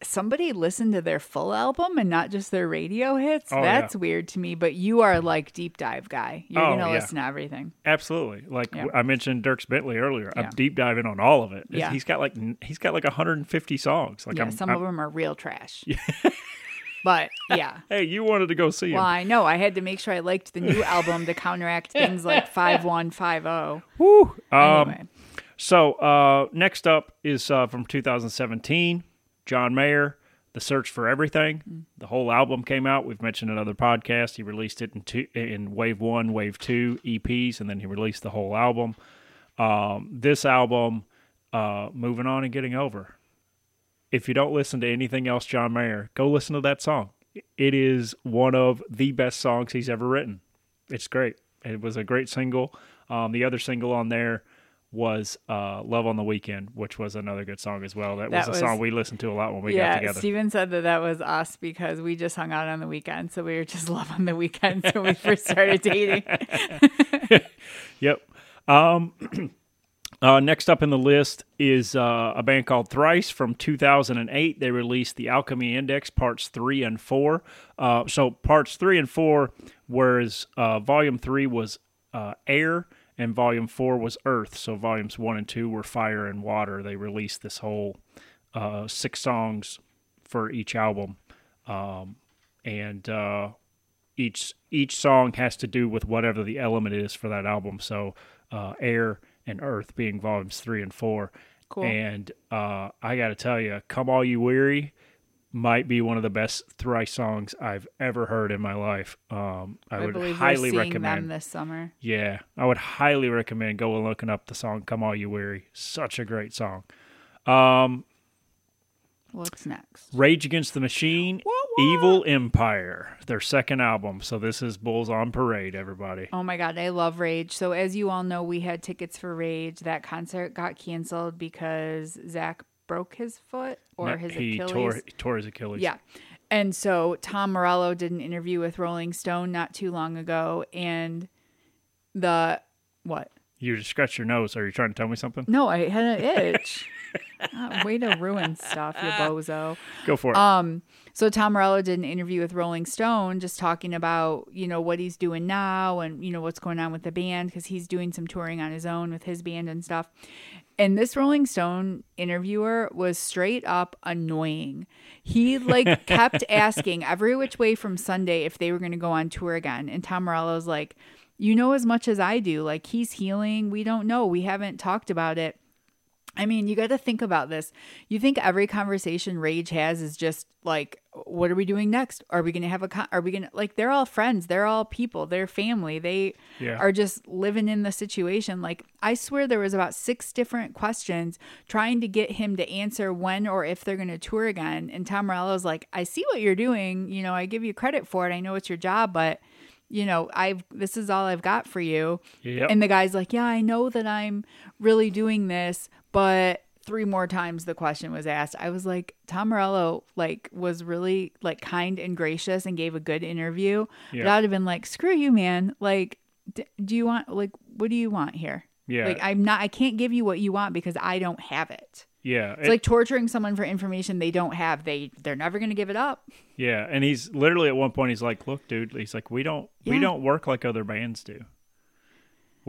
somebody listened to their full album and not just their radio hits. Oh, yeah. That's weird to me, but you are like deep dive guy. You're Oh, going to yeah. listen to everything. Absolutely, like Yeah. I mentioned Dierks Bentley earlier. I'm deep diving on all of it. Yeah. he's got like he's got like 150 songs. Like yeah, I'm, some I'm- of them are real trash. but yeah. Hey, you wanted to go see him? Well, I know. I had to make sure I liked the new album to counteract things like 5150. Woo. Um, Anyway. So uh, next up is uh, from 2017, John Mayer, "The Search for Everything." The whole album came out. We've mentioned another podcast. He released it in two, in Wave One, Wave Two EPs, and then he released the whole album. Um, this album, uh, "Moving On and Getting Over." If you don't listen to anything else, John Mayer, go listen to that song. It is one of the best songs he's ever written. It's great. It was a great single. Um, the other single on there was uh, "Love on the Weekend," which was another good song as well. That, That was a song we listened to a lot when we got together. Steven said that that was us because we just hung out on the weekend. So we were just love on the weekends when we first started dating. Yep. Um, uh, next up in the list is uh, a band called Thrice from 2008. They released the Alchemy Index parts three and four. Uh, so parts three and four, whereas uh, volume three was uh, air and volume four was earth. So volumes one and two were fire and water. They released this whole uh, six songs for each album, um, and each each song has to do with whatever the element is for that album. So air and earth being volumes three and four. Cool. And uh, I got to tell you, "Come All You Weary" might be one of the best thrice songs I've ever heard in my life. Um, I, I would highly we're seeing them recommend. this summer. Yeah, I would highly recommend going and looking up the song "Come All You Weary." Such a great song. Um, What's next? Rage Against the Machine? Evil Empire, their second album. So this is Bulls on Parade, everybody. Oh my god, I love Rage. So as you all know, we had tickets for Rage. That concert got canceled because Zack broke his foot or his he Achilles. tore he tore his Achilles. Yeah. And so Tom Morello did an interview with Rolling Stone not too long ago and the what? You just scratched your nose. Are you trying to tell me something? No, I had an itch. Ah, way to ruin stuff, you bozo. Go for it. Um, so Tom Morello did an interview with Rolling Stone, just talking about you know what he's doing now and you know what's going on with the band because he's doing some touring on his own with his band and stuff. And this Rolling Stone interviewer was straight up annoying. He like kept asking every which way from Sunday if they were going to go on tour again, and Tom Morello's like, "You know as much as I do. Like he's healing. We don't know. We haven't talked about it." I mean, you got to think about this. You think every conversation Rage has is just like, what are we doing next? Are we going to have a, con- are we going to, like, they're all friends. They're all people. They're family. They Yeah. are just living in the situation. Like, I swear there was about six different questions trying to get him to answer when or if they're going to tour again. And Tom Morello's like, I see what you're doing. You know, I give you credit for it. I know it's your job, but you know, I've this is all I've got for you. Yep. And the guy's like, "Yeah, I know that I'm really doing this, but three more times the question was asked." I was like, Tom Morello like was really like kind and gracious and gave a good interview. Yeah. But I'd have been like, "Screw you, man. Like d- do you want like what do you want here?" Yeah. Like I'm not I can't give you what you want because I don't have it. yeah. It's like torturing someone for information they don't have. They they're never going to give it up. yeah. And he's literally at one point he's like, "Look, dude." He's like, "We don't we don't work like other bands do.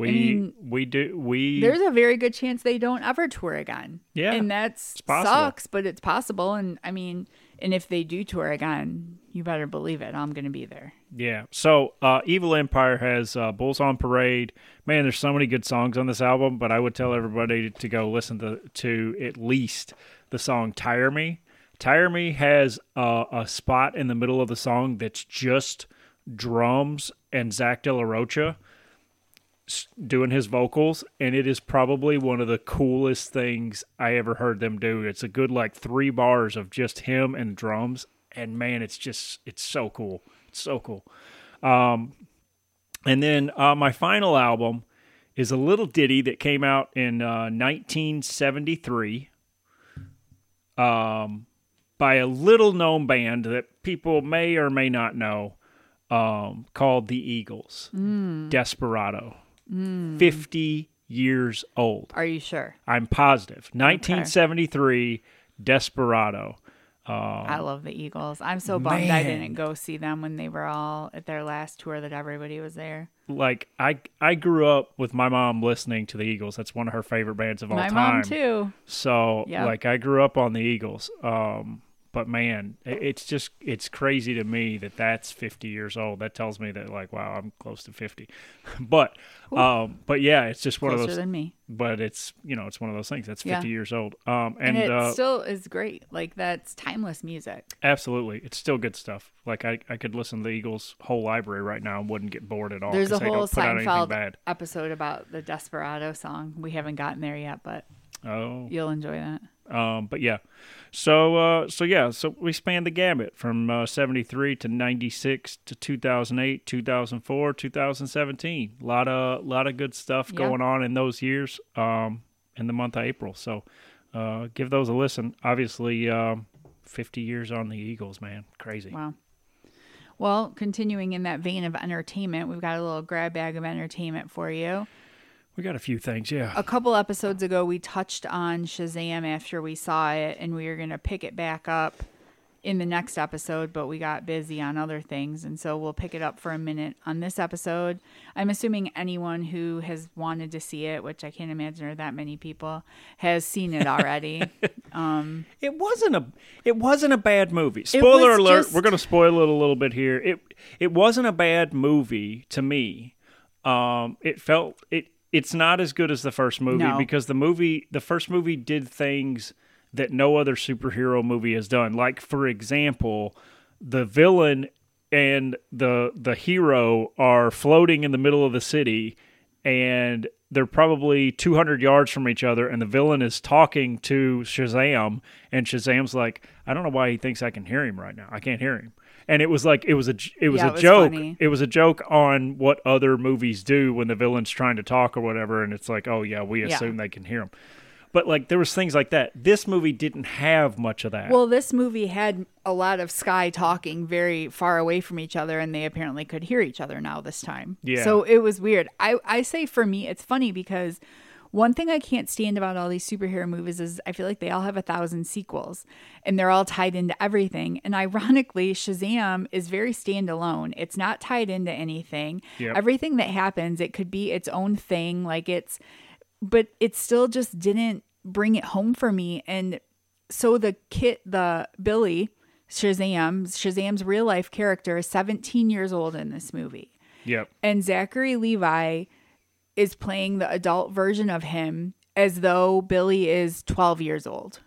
We we do we there's a very good chance they don't ever tour again. Yeah, And that's sucks, but it's possible. And I mean, and if they do tour again, you better believe it. I'm going to be there. Yeah. So, uh, Evil Empire has uh, Bulls on Parade. Man, there's so many good songs on this album, but I would tell everybody to go listen to, to at least the song Tire Me. Tire Me has uh, a spot in the middle of the song that's just drums and Zack De La Rocha doing his vocals, and it is probably one of the coolest things I ever heard them do. It's a good, like, three bars of just him and drums, and man, it's just, it's so cool. It's so cool. Um, and then uh, my final album is a little ditty that came out in uh, 1973 um, by a little known band that people may or may not know um, called the Eagles. Desperado. 50 years old. Are you sure? I'm positive. 1973 Desperado. I love the Eagles. I'm so bummed I didn't go see them when they were all at their last tour that everybody was there. Like I I grew up with my mom listening to the Eagles. That's one of her favorite bands of all My time. mom too. So Yep. like I grew up on the Eagles. Um but man, it's just it's crazy to me that that's 50 years old. That tells me that like wow, I'm close to 50. but um but yeah, it's just one Closer of those than me. but it's, you know, it's one of those things. That's 50 Yeah. years old. Um And, and, it uh still is great. Like that's timeless music. absolutely, it's still good stuff. Like I I could listen to the Eagles whole library right now and wouldn't get bored at all There's a whole don't put out anything Seinfeld episode about the Desperado song. We haven't gotten there yet, but Oh. you'll enjoy that. Um, but yeah, so uh, so yeah, so we spanned the gamut from uh, '73 to '96 to 2008, 2004, 2017. A lot of lot of good stuff Yeah. going on in those years. Um, in the month of April, so uh, give those a listen. Obviously, um, 50 years on the Eagles, man, crazy. Wow. Well, continuing in that vein of entertainment, we've got a little grab bag of entertainment for you. We got a few things, yeah. A couple episodes ago, we touched on Shazam after we saw it, and we were going to pick it back up in the next episode, but we got busy on other things. And so we'll pick it up for a minute on this episode. I'm assuming anyone who has wanted to see it, which I can't imagine are that many people, has seen it already. It wasn't a it wasn't a bad movie. Spoiler alert, just- we're going to spoil it a little bit here. It it wasn't a bad movie to me. Um it felt it it's not as good as the first movie No. because the movie the first movie did things that no other superhero movie has done. Like for example, the villain and the the hero are floating in the middle of the city and they're probably 200 yards from each other and the villain is talking to Shazam and Shazam's like I don't know why he thinks I can hear him right now. I can't hear him. And it was like it was a it was Yeah, a it was joke. funny. It was a joke on what other movies do when the villain's trying to talk or whatever and it's like, "Oh yeah, we Yeah. assume they can hear him." But like there was things like that. This movie didn't have much of that. Well, this movie had a lot of Sky talking very far away from each other, and they apparently could hear each other now this time. Yeah. So it was weird. I, I say for me, it's funny because one thing I can't stand about all these superhero movies is I feel like they all have a thousand sequels and they're all tied into everything. And ironically, Shazam is very standalone. It's not tied into anything. Yep. Everything that happens, it could be its own thing. Like it's, but it still just didn't bring it home for me. And so the kit, the Billy Shazam, Shazam's real life character is 17 years old in this movie. yep. And Zachary Levi is playing the adult version of him as though Billy is 12 years old.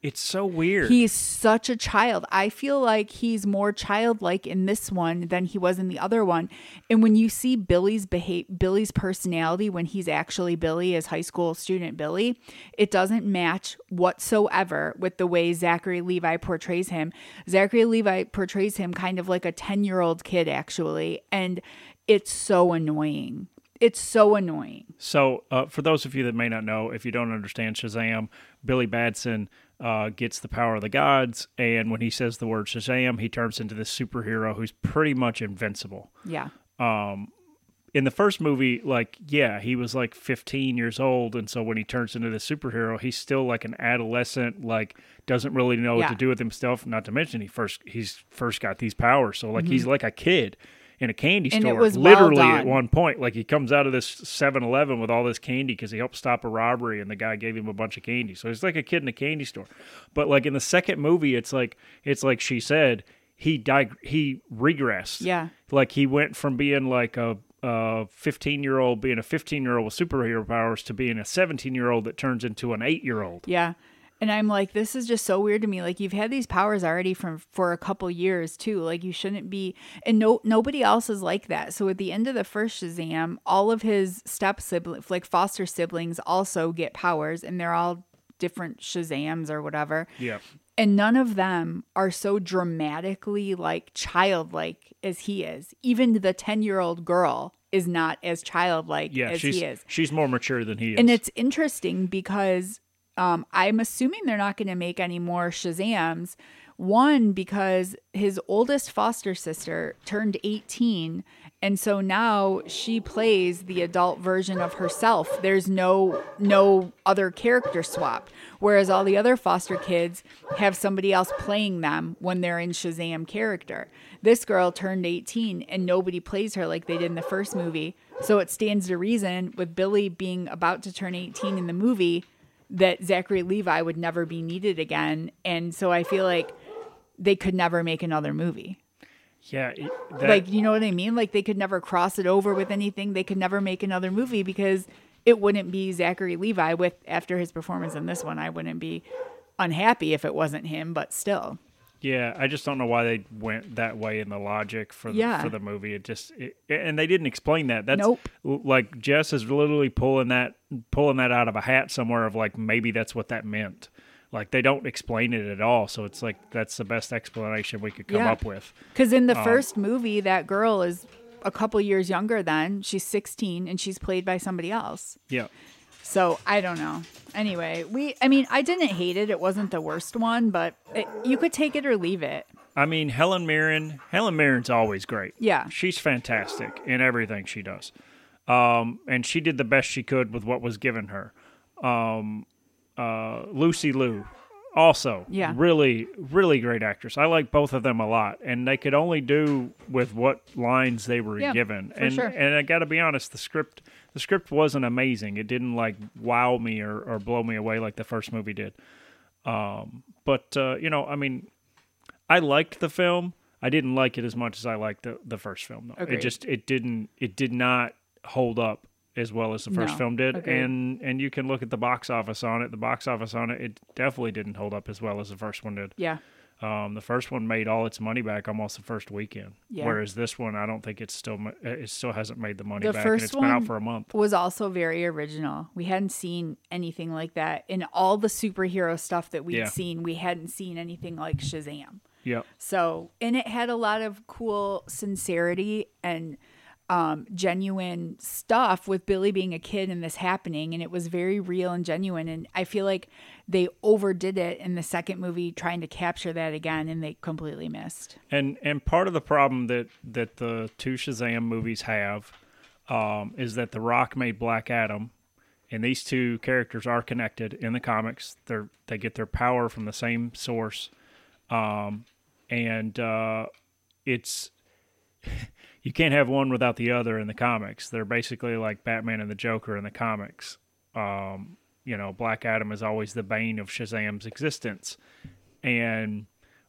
It's so weird. He's such a child. I feel like he's more childlike in this one than he was in the other one. And when you see Billy's behave, Billy's personality when he's actually Billy as high school student Billy, it doesn't match whatsoever with the way Zachary Levi portrays him. Zachary Levi portrays him kind of like a 10-year-old kid actually, and it's so annoying. It's so annoying. So, uh, for those of you that may not know, if you don't understand Shazam, Billy Batson uh, gets the power of the gods, and when he says the word Shazam, he turns into this superhero who's pretty much invincible. Yeah. In the first movie, like, yeah, he was like 15 years old, and so when he turns into the superhero, he's still like an adolescent, like doesn't really know what to do with himself. Not to mention he first he's first got these powers, so like he's like a kid in a candy. And store. was well literally at one point, like he comes out of this 7-Eleven with all this candy because he helped stop a robbery, and the guy gave him a bunch of candy. So he's like a kid in a candy store. But like in the second movie, it's like it's like she said he dig- he regressed. Yeah. like he went from being like a a 15 year old being a 15 year old with superhero powers to being a 17 year old that turns into an 8 year old Yeah. And I'm like, this is just so weird to me. Like you've had these powers already from for a couple years too. Like you shouldn't be and no nobody else is like that. So at the end of the first Shazam, all of his step siblings like foster siblings also get powers and they're all different Shazams or whatever. Yeah. And none of them are so dramatically like childlike as he is. Even the 10 year old girl is not as childlike Yeah. as he is. she's more mature than he is. And it's interesting because um, I'm assuming they're not going to make any more Shazams. One, because his oldest foster sister turned 18. And so now she plays the adult version of herself. There's no no other character swap. Whereas all the other foster kids have somebody else playing them when they're in Shazam character. This girl turned 18 and nobody plays her like they did in the first movie. So it stands to reason with Billy being about to turn 18 in the movie that Zachary Levi would never be needed again. And so I feel like they could never make another movie. yeah. That, like, you know what I mean? Like they could never cross it over with anything. They could never make another movie because it wouldn't be Zachary Levi with after his performance in this one. I wouldn't be unhappy if it wasn't him, but still. Yeah, I just don't know why they went that way in the logic for the, Yeah. for the movie. It just it, and they didn't explain that. That's Nope. like Jess is literally pulling that pulling that out of a hat somewhere of like maybe that's what that meant. Like they don't explain it at all, so it's like that's the best explanation we could come Yeah. up with. Because in the um, first movie, that girl is a couple years younger than she's 16 and she's played by somebody else. Yeah. So I don't know. Anyway, we, I mean, I didn't hate it. It wasn't the worst one, but it, you could take it or leave it. I mean, Helen Mirren. Helen Mirren's always great. Yeah. she's fantastic in everything she does, um, and she did the best she could with what was given her. Um, uh, Lucy Liu, also, Yeah. really, really great actress. I like both of them a lot, and they could only do with what lines they were Yeah, given. for and sure. and I got to be honest, the script the script wasn't amazing. It didn't like wow me or, or blow me away like the first movie did. Um, but uh, you know, I mean, I liked the film. I didn't like it as much as I liked the, the first film. Though. It just it didn't it did not hold up as well as the first No, film did. agreed. And and you can look at the box office on it. The box office on it it definitely didn't hold up as well as the first one did. Yeah. Um, the first one made all its money back almost the first weekend. Yeah. Whereas this one, I don't think it's still it still hasn't made the money The back, and first it's been out for a month. Was also very original. We hadn't seen anything like that in all the superhero stuff that we'd Yeah. seen. We hadn't seen anything like Shazam. Yeah, So, and it had a lot of cool sincerity and um, genuine stuff with Billy being a kid and this happening. And it was very real and genuine. And I feel like they overdid it in the second movie, trying to capture that again, and they completely missed. and and part of the problem that that the two Shazam movies have um, is that The Rock made Black Adam, and these two characters are connected in the comics. They're they get their power from the same source, um, and uh, it's you can't have one without the other in the comics. They're basically like Batman and the Joker in the comics. Um, you know, Black Adam is always the bane of Shazam's existence, and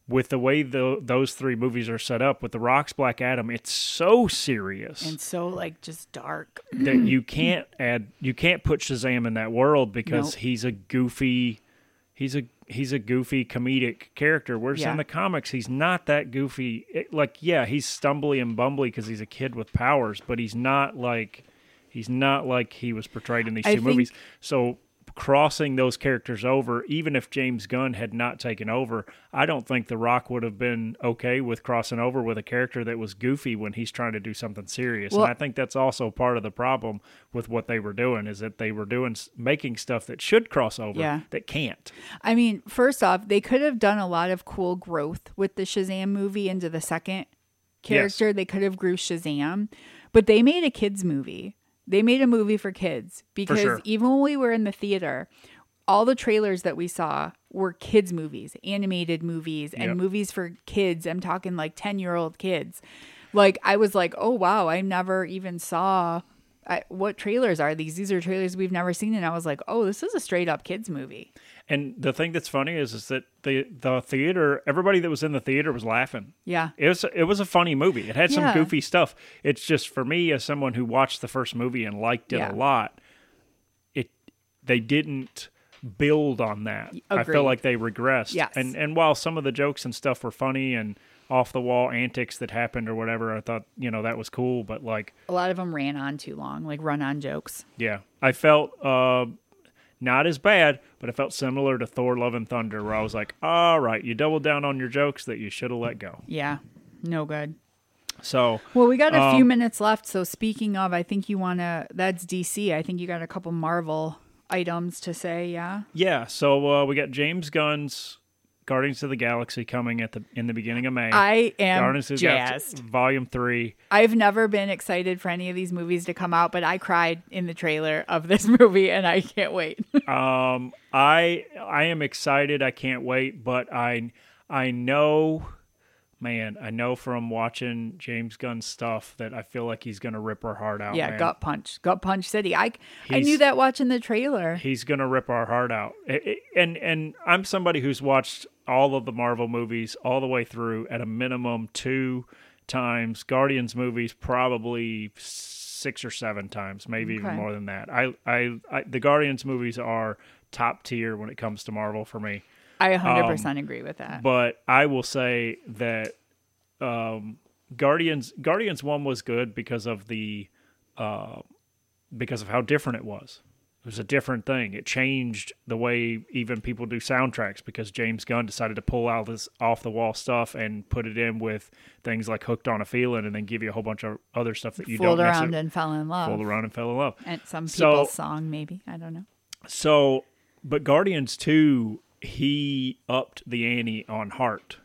with the way the, those three movies are set up with the Rock's Black Adam, it's so serious And so, like, just dark. that you can't add you can't put Shazam in that world because Nope. he's a goofy he's a he's a goofy comedic character whereas Yeah. in the comics he's not that goofy It- like yeah he's stumbly and bumbly because he's a kid with powers but he's not like he's not like he was portrayed in these I two movies so crossing those characters over even if James Gunn had not taken over I don't think The Rock would have been okay with crossing over with a character that was goofy when he's trying to do something serious Well- and I think that's also part of the problem with what they were doing is that they were doing making stuff that should cross over Yeah. that can't. I mean, first off, they could have done a lot of cool growth with the Shazam movie into the second character. They could have grew Shazam, but they made a kids movie. They made a movie for kids because sure. even when we were in the theater, all the trailers that we saw were kids movies, animated movies, and Yep. movies for kids. I'm talking like 10 year old kids. Like, I was like, oh, wow, I never even saw. I, what trailers are these? These are trailers we've never seen, and I was like, "Oh, this is a straight up kids movie." And the thing that's funny is is that the the theater everybody that was in the theater was laughing. Yeah, It was it was a funny movie. It had some Yeah. goofy stuff. It's just for me as someone who watched the first movie and liked it Yeah. a lot, it they didn't build on that. I feel like they regressed. Yes. And and while some of the jokes and stuff were funny and off the wall antics that happened or whatever, I thought, you know, that was cool, but like a lot of them ran on too long, like run on jokes. Yeah, I felt uh, Not as bad, but I felt similar to Thor: Love and Thunder, where I was like, "All right, you doubled down on your jokes that you should have let go." Yeah, no good. So Well, we got a few Um, minutes left. So speaking of, I think you want to. That's DC. I think you got a couple Marvel items to say. Yeah. yeah, so uh, we got James Gunn's Guardians of the Galaxy coming at the in the beginning of May. I am Guardians of the Galaxy. Volume Three. I've never been excited for any of these movies to come out, but I cried in the trailer of this movie, and I can't wait. Um, I I am excited. I can't wait. But I I know, man, I know from watching James Gunn stuff that I feel like he's gonna rip our heart out. yeah, man. gut punch, gut punch city. I I knew that watching the trailer. He's gonna rip our heart out. And and I'm somebody who's watched all of the Marvel movies all the way through at a minimum two times. Guardians movies probably six or seven times, maybe even more than that. I, I I the Guardians movies are top tier when it comes to Marvel for me. I 100% Um, agree with that. But I will say that um, Guardians Guardians one was good because of the uh, because of how different it was. It was a different thing. It changed the way even people do soundtracks because James Gunn decided to pull out this off the wall stuff and put it in with things like "Hooked on a Feeling" and then give you a whole bunch of other stuff that you Fooled don't around and fell in love. fooled around and fell in love. And some So- people's song, maybe. I don't know. So, but Guardians 2, he upped the ante on heart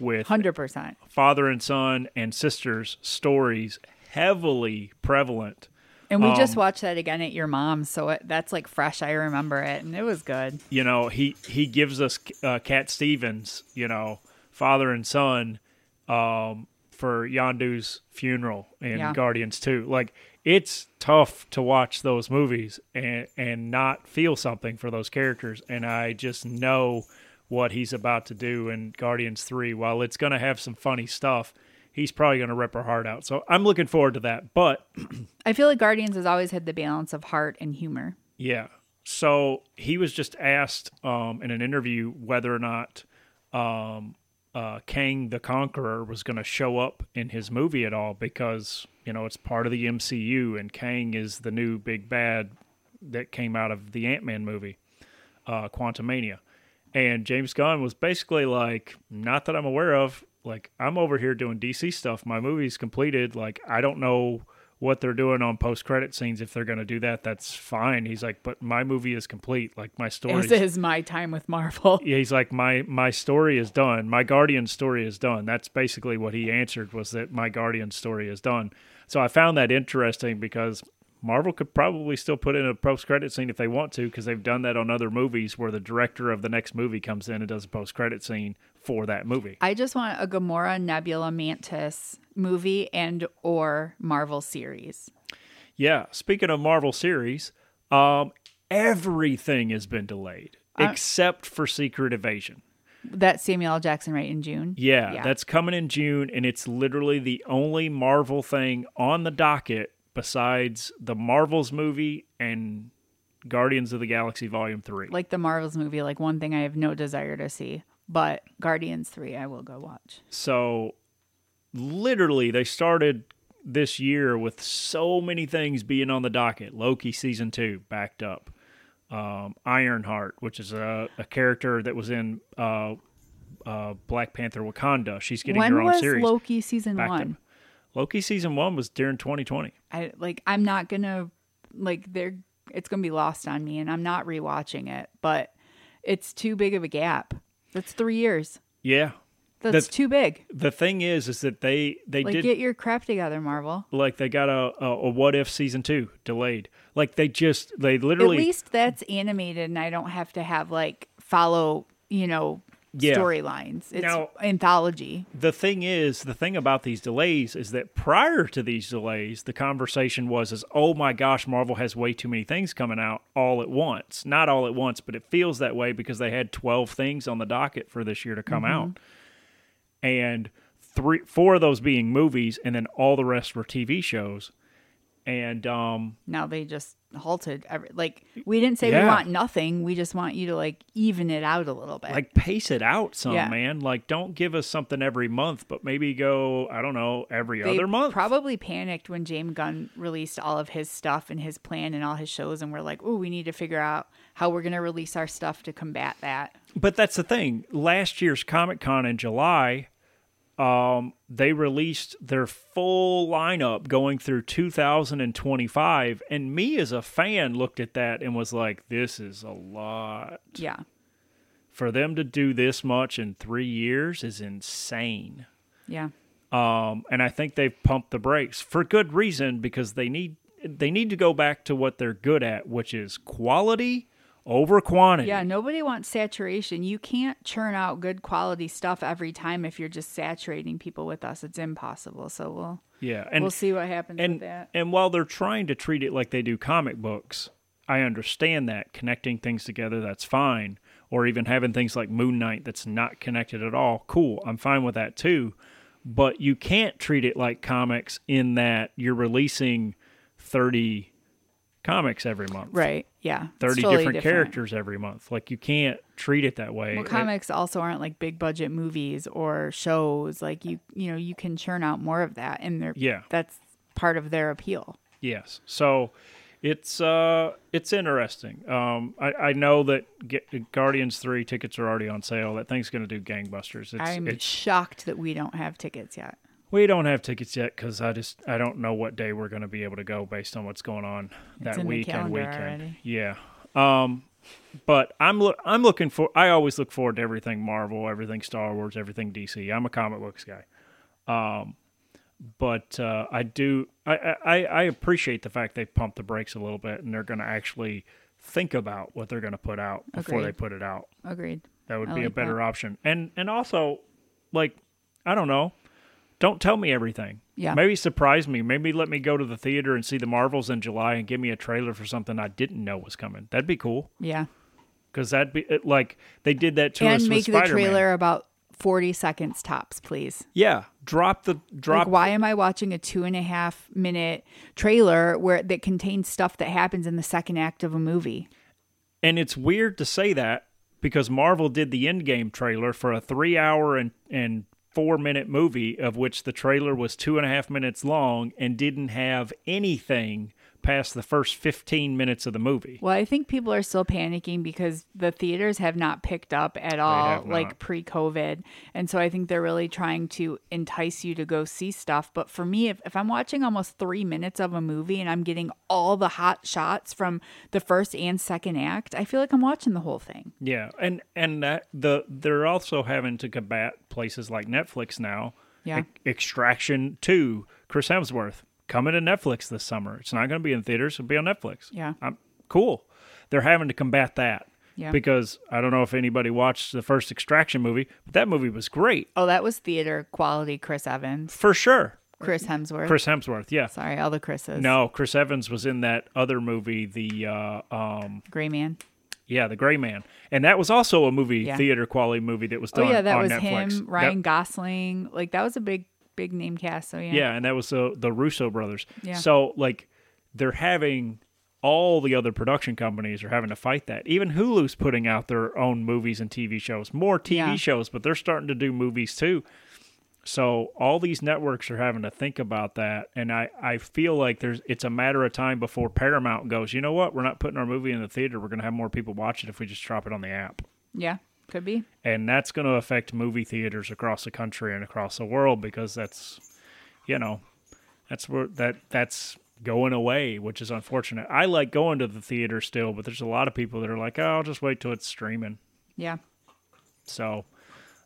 with 100%. father and son and sisters stories heavily prevalent. And we just Um, watched that again at your mom's, so it, that's like fresh. I remember it, and it was good. You know, he he gives us uh, Cat Stevens, you know, father and son um, for Yondu's funeral in Yeah. Guardians 2. Like it's tough to watch those movies and and not feel something for those characters and I just know what he's about to do in Guardians 3 while it's going to have some funny stuff. He's probably going to rip her heart out. So I'm looking forward to that. But I feel like Guardians has always had the balance of heart and humor. Yeah. So he was just asked um, in an interview whether or not um, uh, Kang the Conqueror was going to show up in his movie at all because, you know, it's part of the MCU and Kang is the new big bad that came out of the Ant Man movie, uh, Quantumania. And James Gunn was basically like, not that I'm aware of. Like, I'm over here doing DC stuff. My movie's completed. Like, I don't know what they're doing on post credit scenes. If they're going to do that, that's fine. He's like, but my movie is complete. Like, my story. This is my time with Marvel. Yeah, he's like my my story is done. My Guardian story is done. That's basically what he answered was that my Guardian story is done. So I found that interesting because Marvel could probably still put in a post credit scene if they want to because they've done that on other movies where the director of the next movie comes in and does a post credit scene for that movie. I just want a Gamora, Nebula, Mantis movie and or Marvel series. Yeah, speaking of Marvel series, um everything has been delayed Uh, except for Secret Invasion. That Samuel L. Jackson, right in June. Yeah, Yeah. that's coming in June, and it's literally the only Marvel thing on the docket besides the Marvels movie and Guardians of the Galaxy Volume 3. like the Marvels movie. Like one thing I have no desire to see, but Guardians three I will go watch. So, literally, they started this year with so many things being on the docket. Loki Season 2 backed up. Um, Ironheart, which is a, a character that was in uh, uh, Black Panther Wakanda. She's getting when her own was series. Loki season backed up. one? Loki Season 1 was during 2020. I like I'm not gonna like they're it's gonna be lost on me and I'm not rewatching it, but it's too big of a gap. That's three years. Yeah. That's That's- too big. The thing is, is that they they Like did get your crap together, Marvel. like they got a, a a what if season two delayed. Like they just they literally At least that's animated and I don't have to have like follow, you know, Yeah. storylines. It's Now- anthology. the thing is the thing about these delays is that prior to these delays the conversation was is oh my gosh marvel has way too many things coming out all at once not all at once but it feels that way because they had 12 things on the docket for this year to come mm-hmm. out and three four of those being movies and then all the rest were tv shows and um, Now they just halted. Every, like we didn't say we want nothing. We just want you to like even it out a little bit. like pace it out some Yeah. man like don't give us something every month but maybe go i don't know every they other month probably panicked when James Gunn released all of his stuff and his plan and all his shows, and we're like, oh, we need to figure out how we're gonna release our stuff to combat that. but that's the thing last year's comic-con in july um, they released their full lineup going through 2025 and me as a fan looked at that and was like this is a lot. Yeah, for them to do this much in three years is insane. Yeah, Um, and I think they've pumped the brakes for good reason because they need they need to go back to what they're good at, which is quality over quantity. yeah. Nobody wants saturation. You can't churn out good quality stuff every time if you're just saturating people with us. It's impossible. So we'll yeah. And we'll see what happens and with that. and while they're trying to treat it like they do comic books, I understand that connecting things together that's fine, or even having things like Moon Knight that's not connected at all. Cool, I'm fine with that too. But you can't treat it like comics in that you're releasing thirty comics every month. Right. Yeah. 30 totally different, characters every month. Like you can't treat it that way. Well, It- comics also aren't like big budget movies or shows. Like you, you know, you can churn out more of that, and they're yeah. that's part of their appeal. Yes. So it's uh it's interesting. Um I, I know that G- Guardians 3 tickets are already on sale. That thing's going to do gangbusters. It's, I'm it's shocked that we don't have tickets yet. We don't have tickets yet cuz I just I don't know what day we're going to be able to go based on what's going on that in the week and weekend. already. Yeah. Um but I'm look I'm looking for I always look forward to everything Marvel, everything Star Wars, everything DC. I'm a comic books guy. Um but uh, I do I, I I appreciate the fact they pumped the brakes a little bit and they're going to actually think about what they're going to put out before they put it out. Agreed. That would I be a better that. option. And and also like I don't know, don't tell me everything. Yeah. Maybe surprise me. Maybe let me go to the theater and see the Marvels in July and give me a trailer for something I didn't know was coming. That'd be cool Yeah. because that'd be like they did that to us and make the trailer about 40 seconds tops, please. Yeah, drop the drop. Like, why am I watching a two and a half minute trailer where that contains stuff that happens in the second act of a movie? And it's weird to say that because Marvel did the Endgame trailer for a three hour and, and four minute movie, of which the trailer was two and a half minutes long and didn't have anything past the first 15 minutes of the movie. Well, I think people are still panicking because the theaters have not picked up at all, like pre COVID. And so I think they're really trying to entice you to go see stuff. But for me, if, if I'm watching almost three minutes of a movie and I'm getting all the hot shots from the first and second act, I feel like I'm watching the whole thing. Yeah, and and that the they're also having to combat places like Netflix now. Yeah. E- Extraction 2, Chris Hemsworth coming to Netflix this summer. It's not going to be in theaters, it'll be on Netflix. Yeah. I'm cool. They're having to combat that. Yeah. Because I don't know if anybody watched the first Extraction movie, but that movie was great. Oh, that was theater quality Chris Evans, For sure. Chris Hemsworth. Chris Hemsworth, yeah. Sorry, all the Chris's. No, Chris Evans was in that other movie, the uh um Gray Man. yeah, The Gray Man. And that was also a movie, Yeah. theater quality movie that was Oh done yeah, that was Netflix. him, That- Ryan Gosling. Like that was a big, big name cast. So yeah. Yeah, and that was the the Russo brothers. Yeah. So like they're having all the other production companies are having to fight that. Even Hulu's putting out their own movies and TV shows, more TV Yeah. shows, but they're starting to do movies too. So all these networks are having to think about that, and I, I feel like there's it's a matter of time before Paramount goes. You know what? We're not putting our movie in the theater. We're going to have more people watch it if we just drop it on the app Yeah. Could be. and that's going to affect movie theaters across the country and across the world because that's you know that's where that that's going away which is unfortunate i like going to the theater still but there's a lot of people that are like oh i'll just wait till it's streaming Yeah. so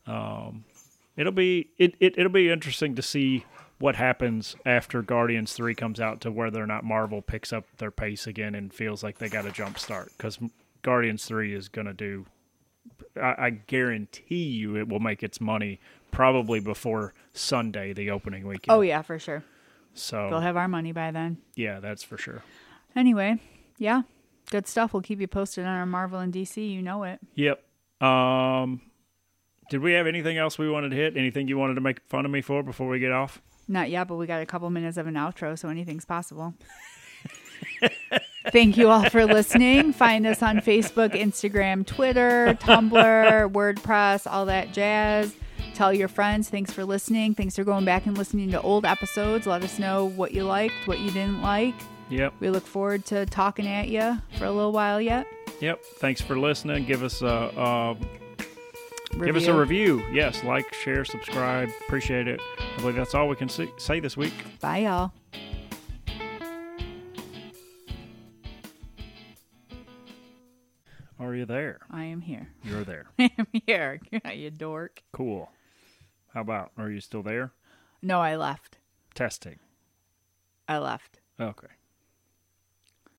um it'll be it, it it'll be interesting to see what happens after guardians 3 comes out to whether or not marvel picks up their pace again and feels like they got a jump start because guardians 3 is going to do I, I guarantee you it will make its money probably before sunday the opening weekend Oh yeah, for sure. so They'll have our money by then. yeah that's for sure Anyway, yeah. Good stuff. We'll keep you posted on our Marvel and DC. You know it. Yep. Um, Did we have anything else we wanted to hit? Anything you wanted to make fun of me for before we get off? Not yet, but we got a couple minutes of an outro, so anything's possible. Thank you all for listening. Find us on Facebook, Instagram, Twitter, Tumblr, WordPress, all that jazz. Tell your friends. Thanks for listening. Thanks for going back and listening to old episodes. Let us know what you liked, what you didn't like. Yep. We look forward to talking at you for a little while yet. Yep. Thanks for listening. Give us a, a give us a Review. review. Yes, like, share, subscribe. Appreciate it. I believe that's all we can see, say this week. Bye, y'all. Are you there? I am here. You're there. I am here. you dork. Cool. How about? Are you still there? No, I left. Testing. I left. Okay.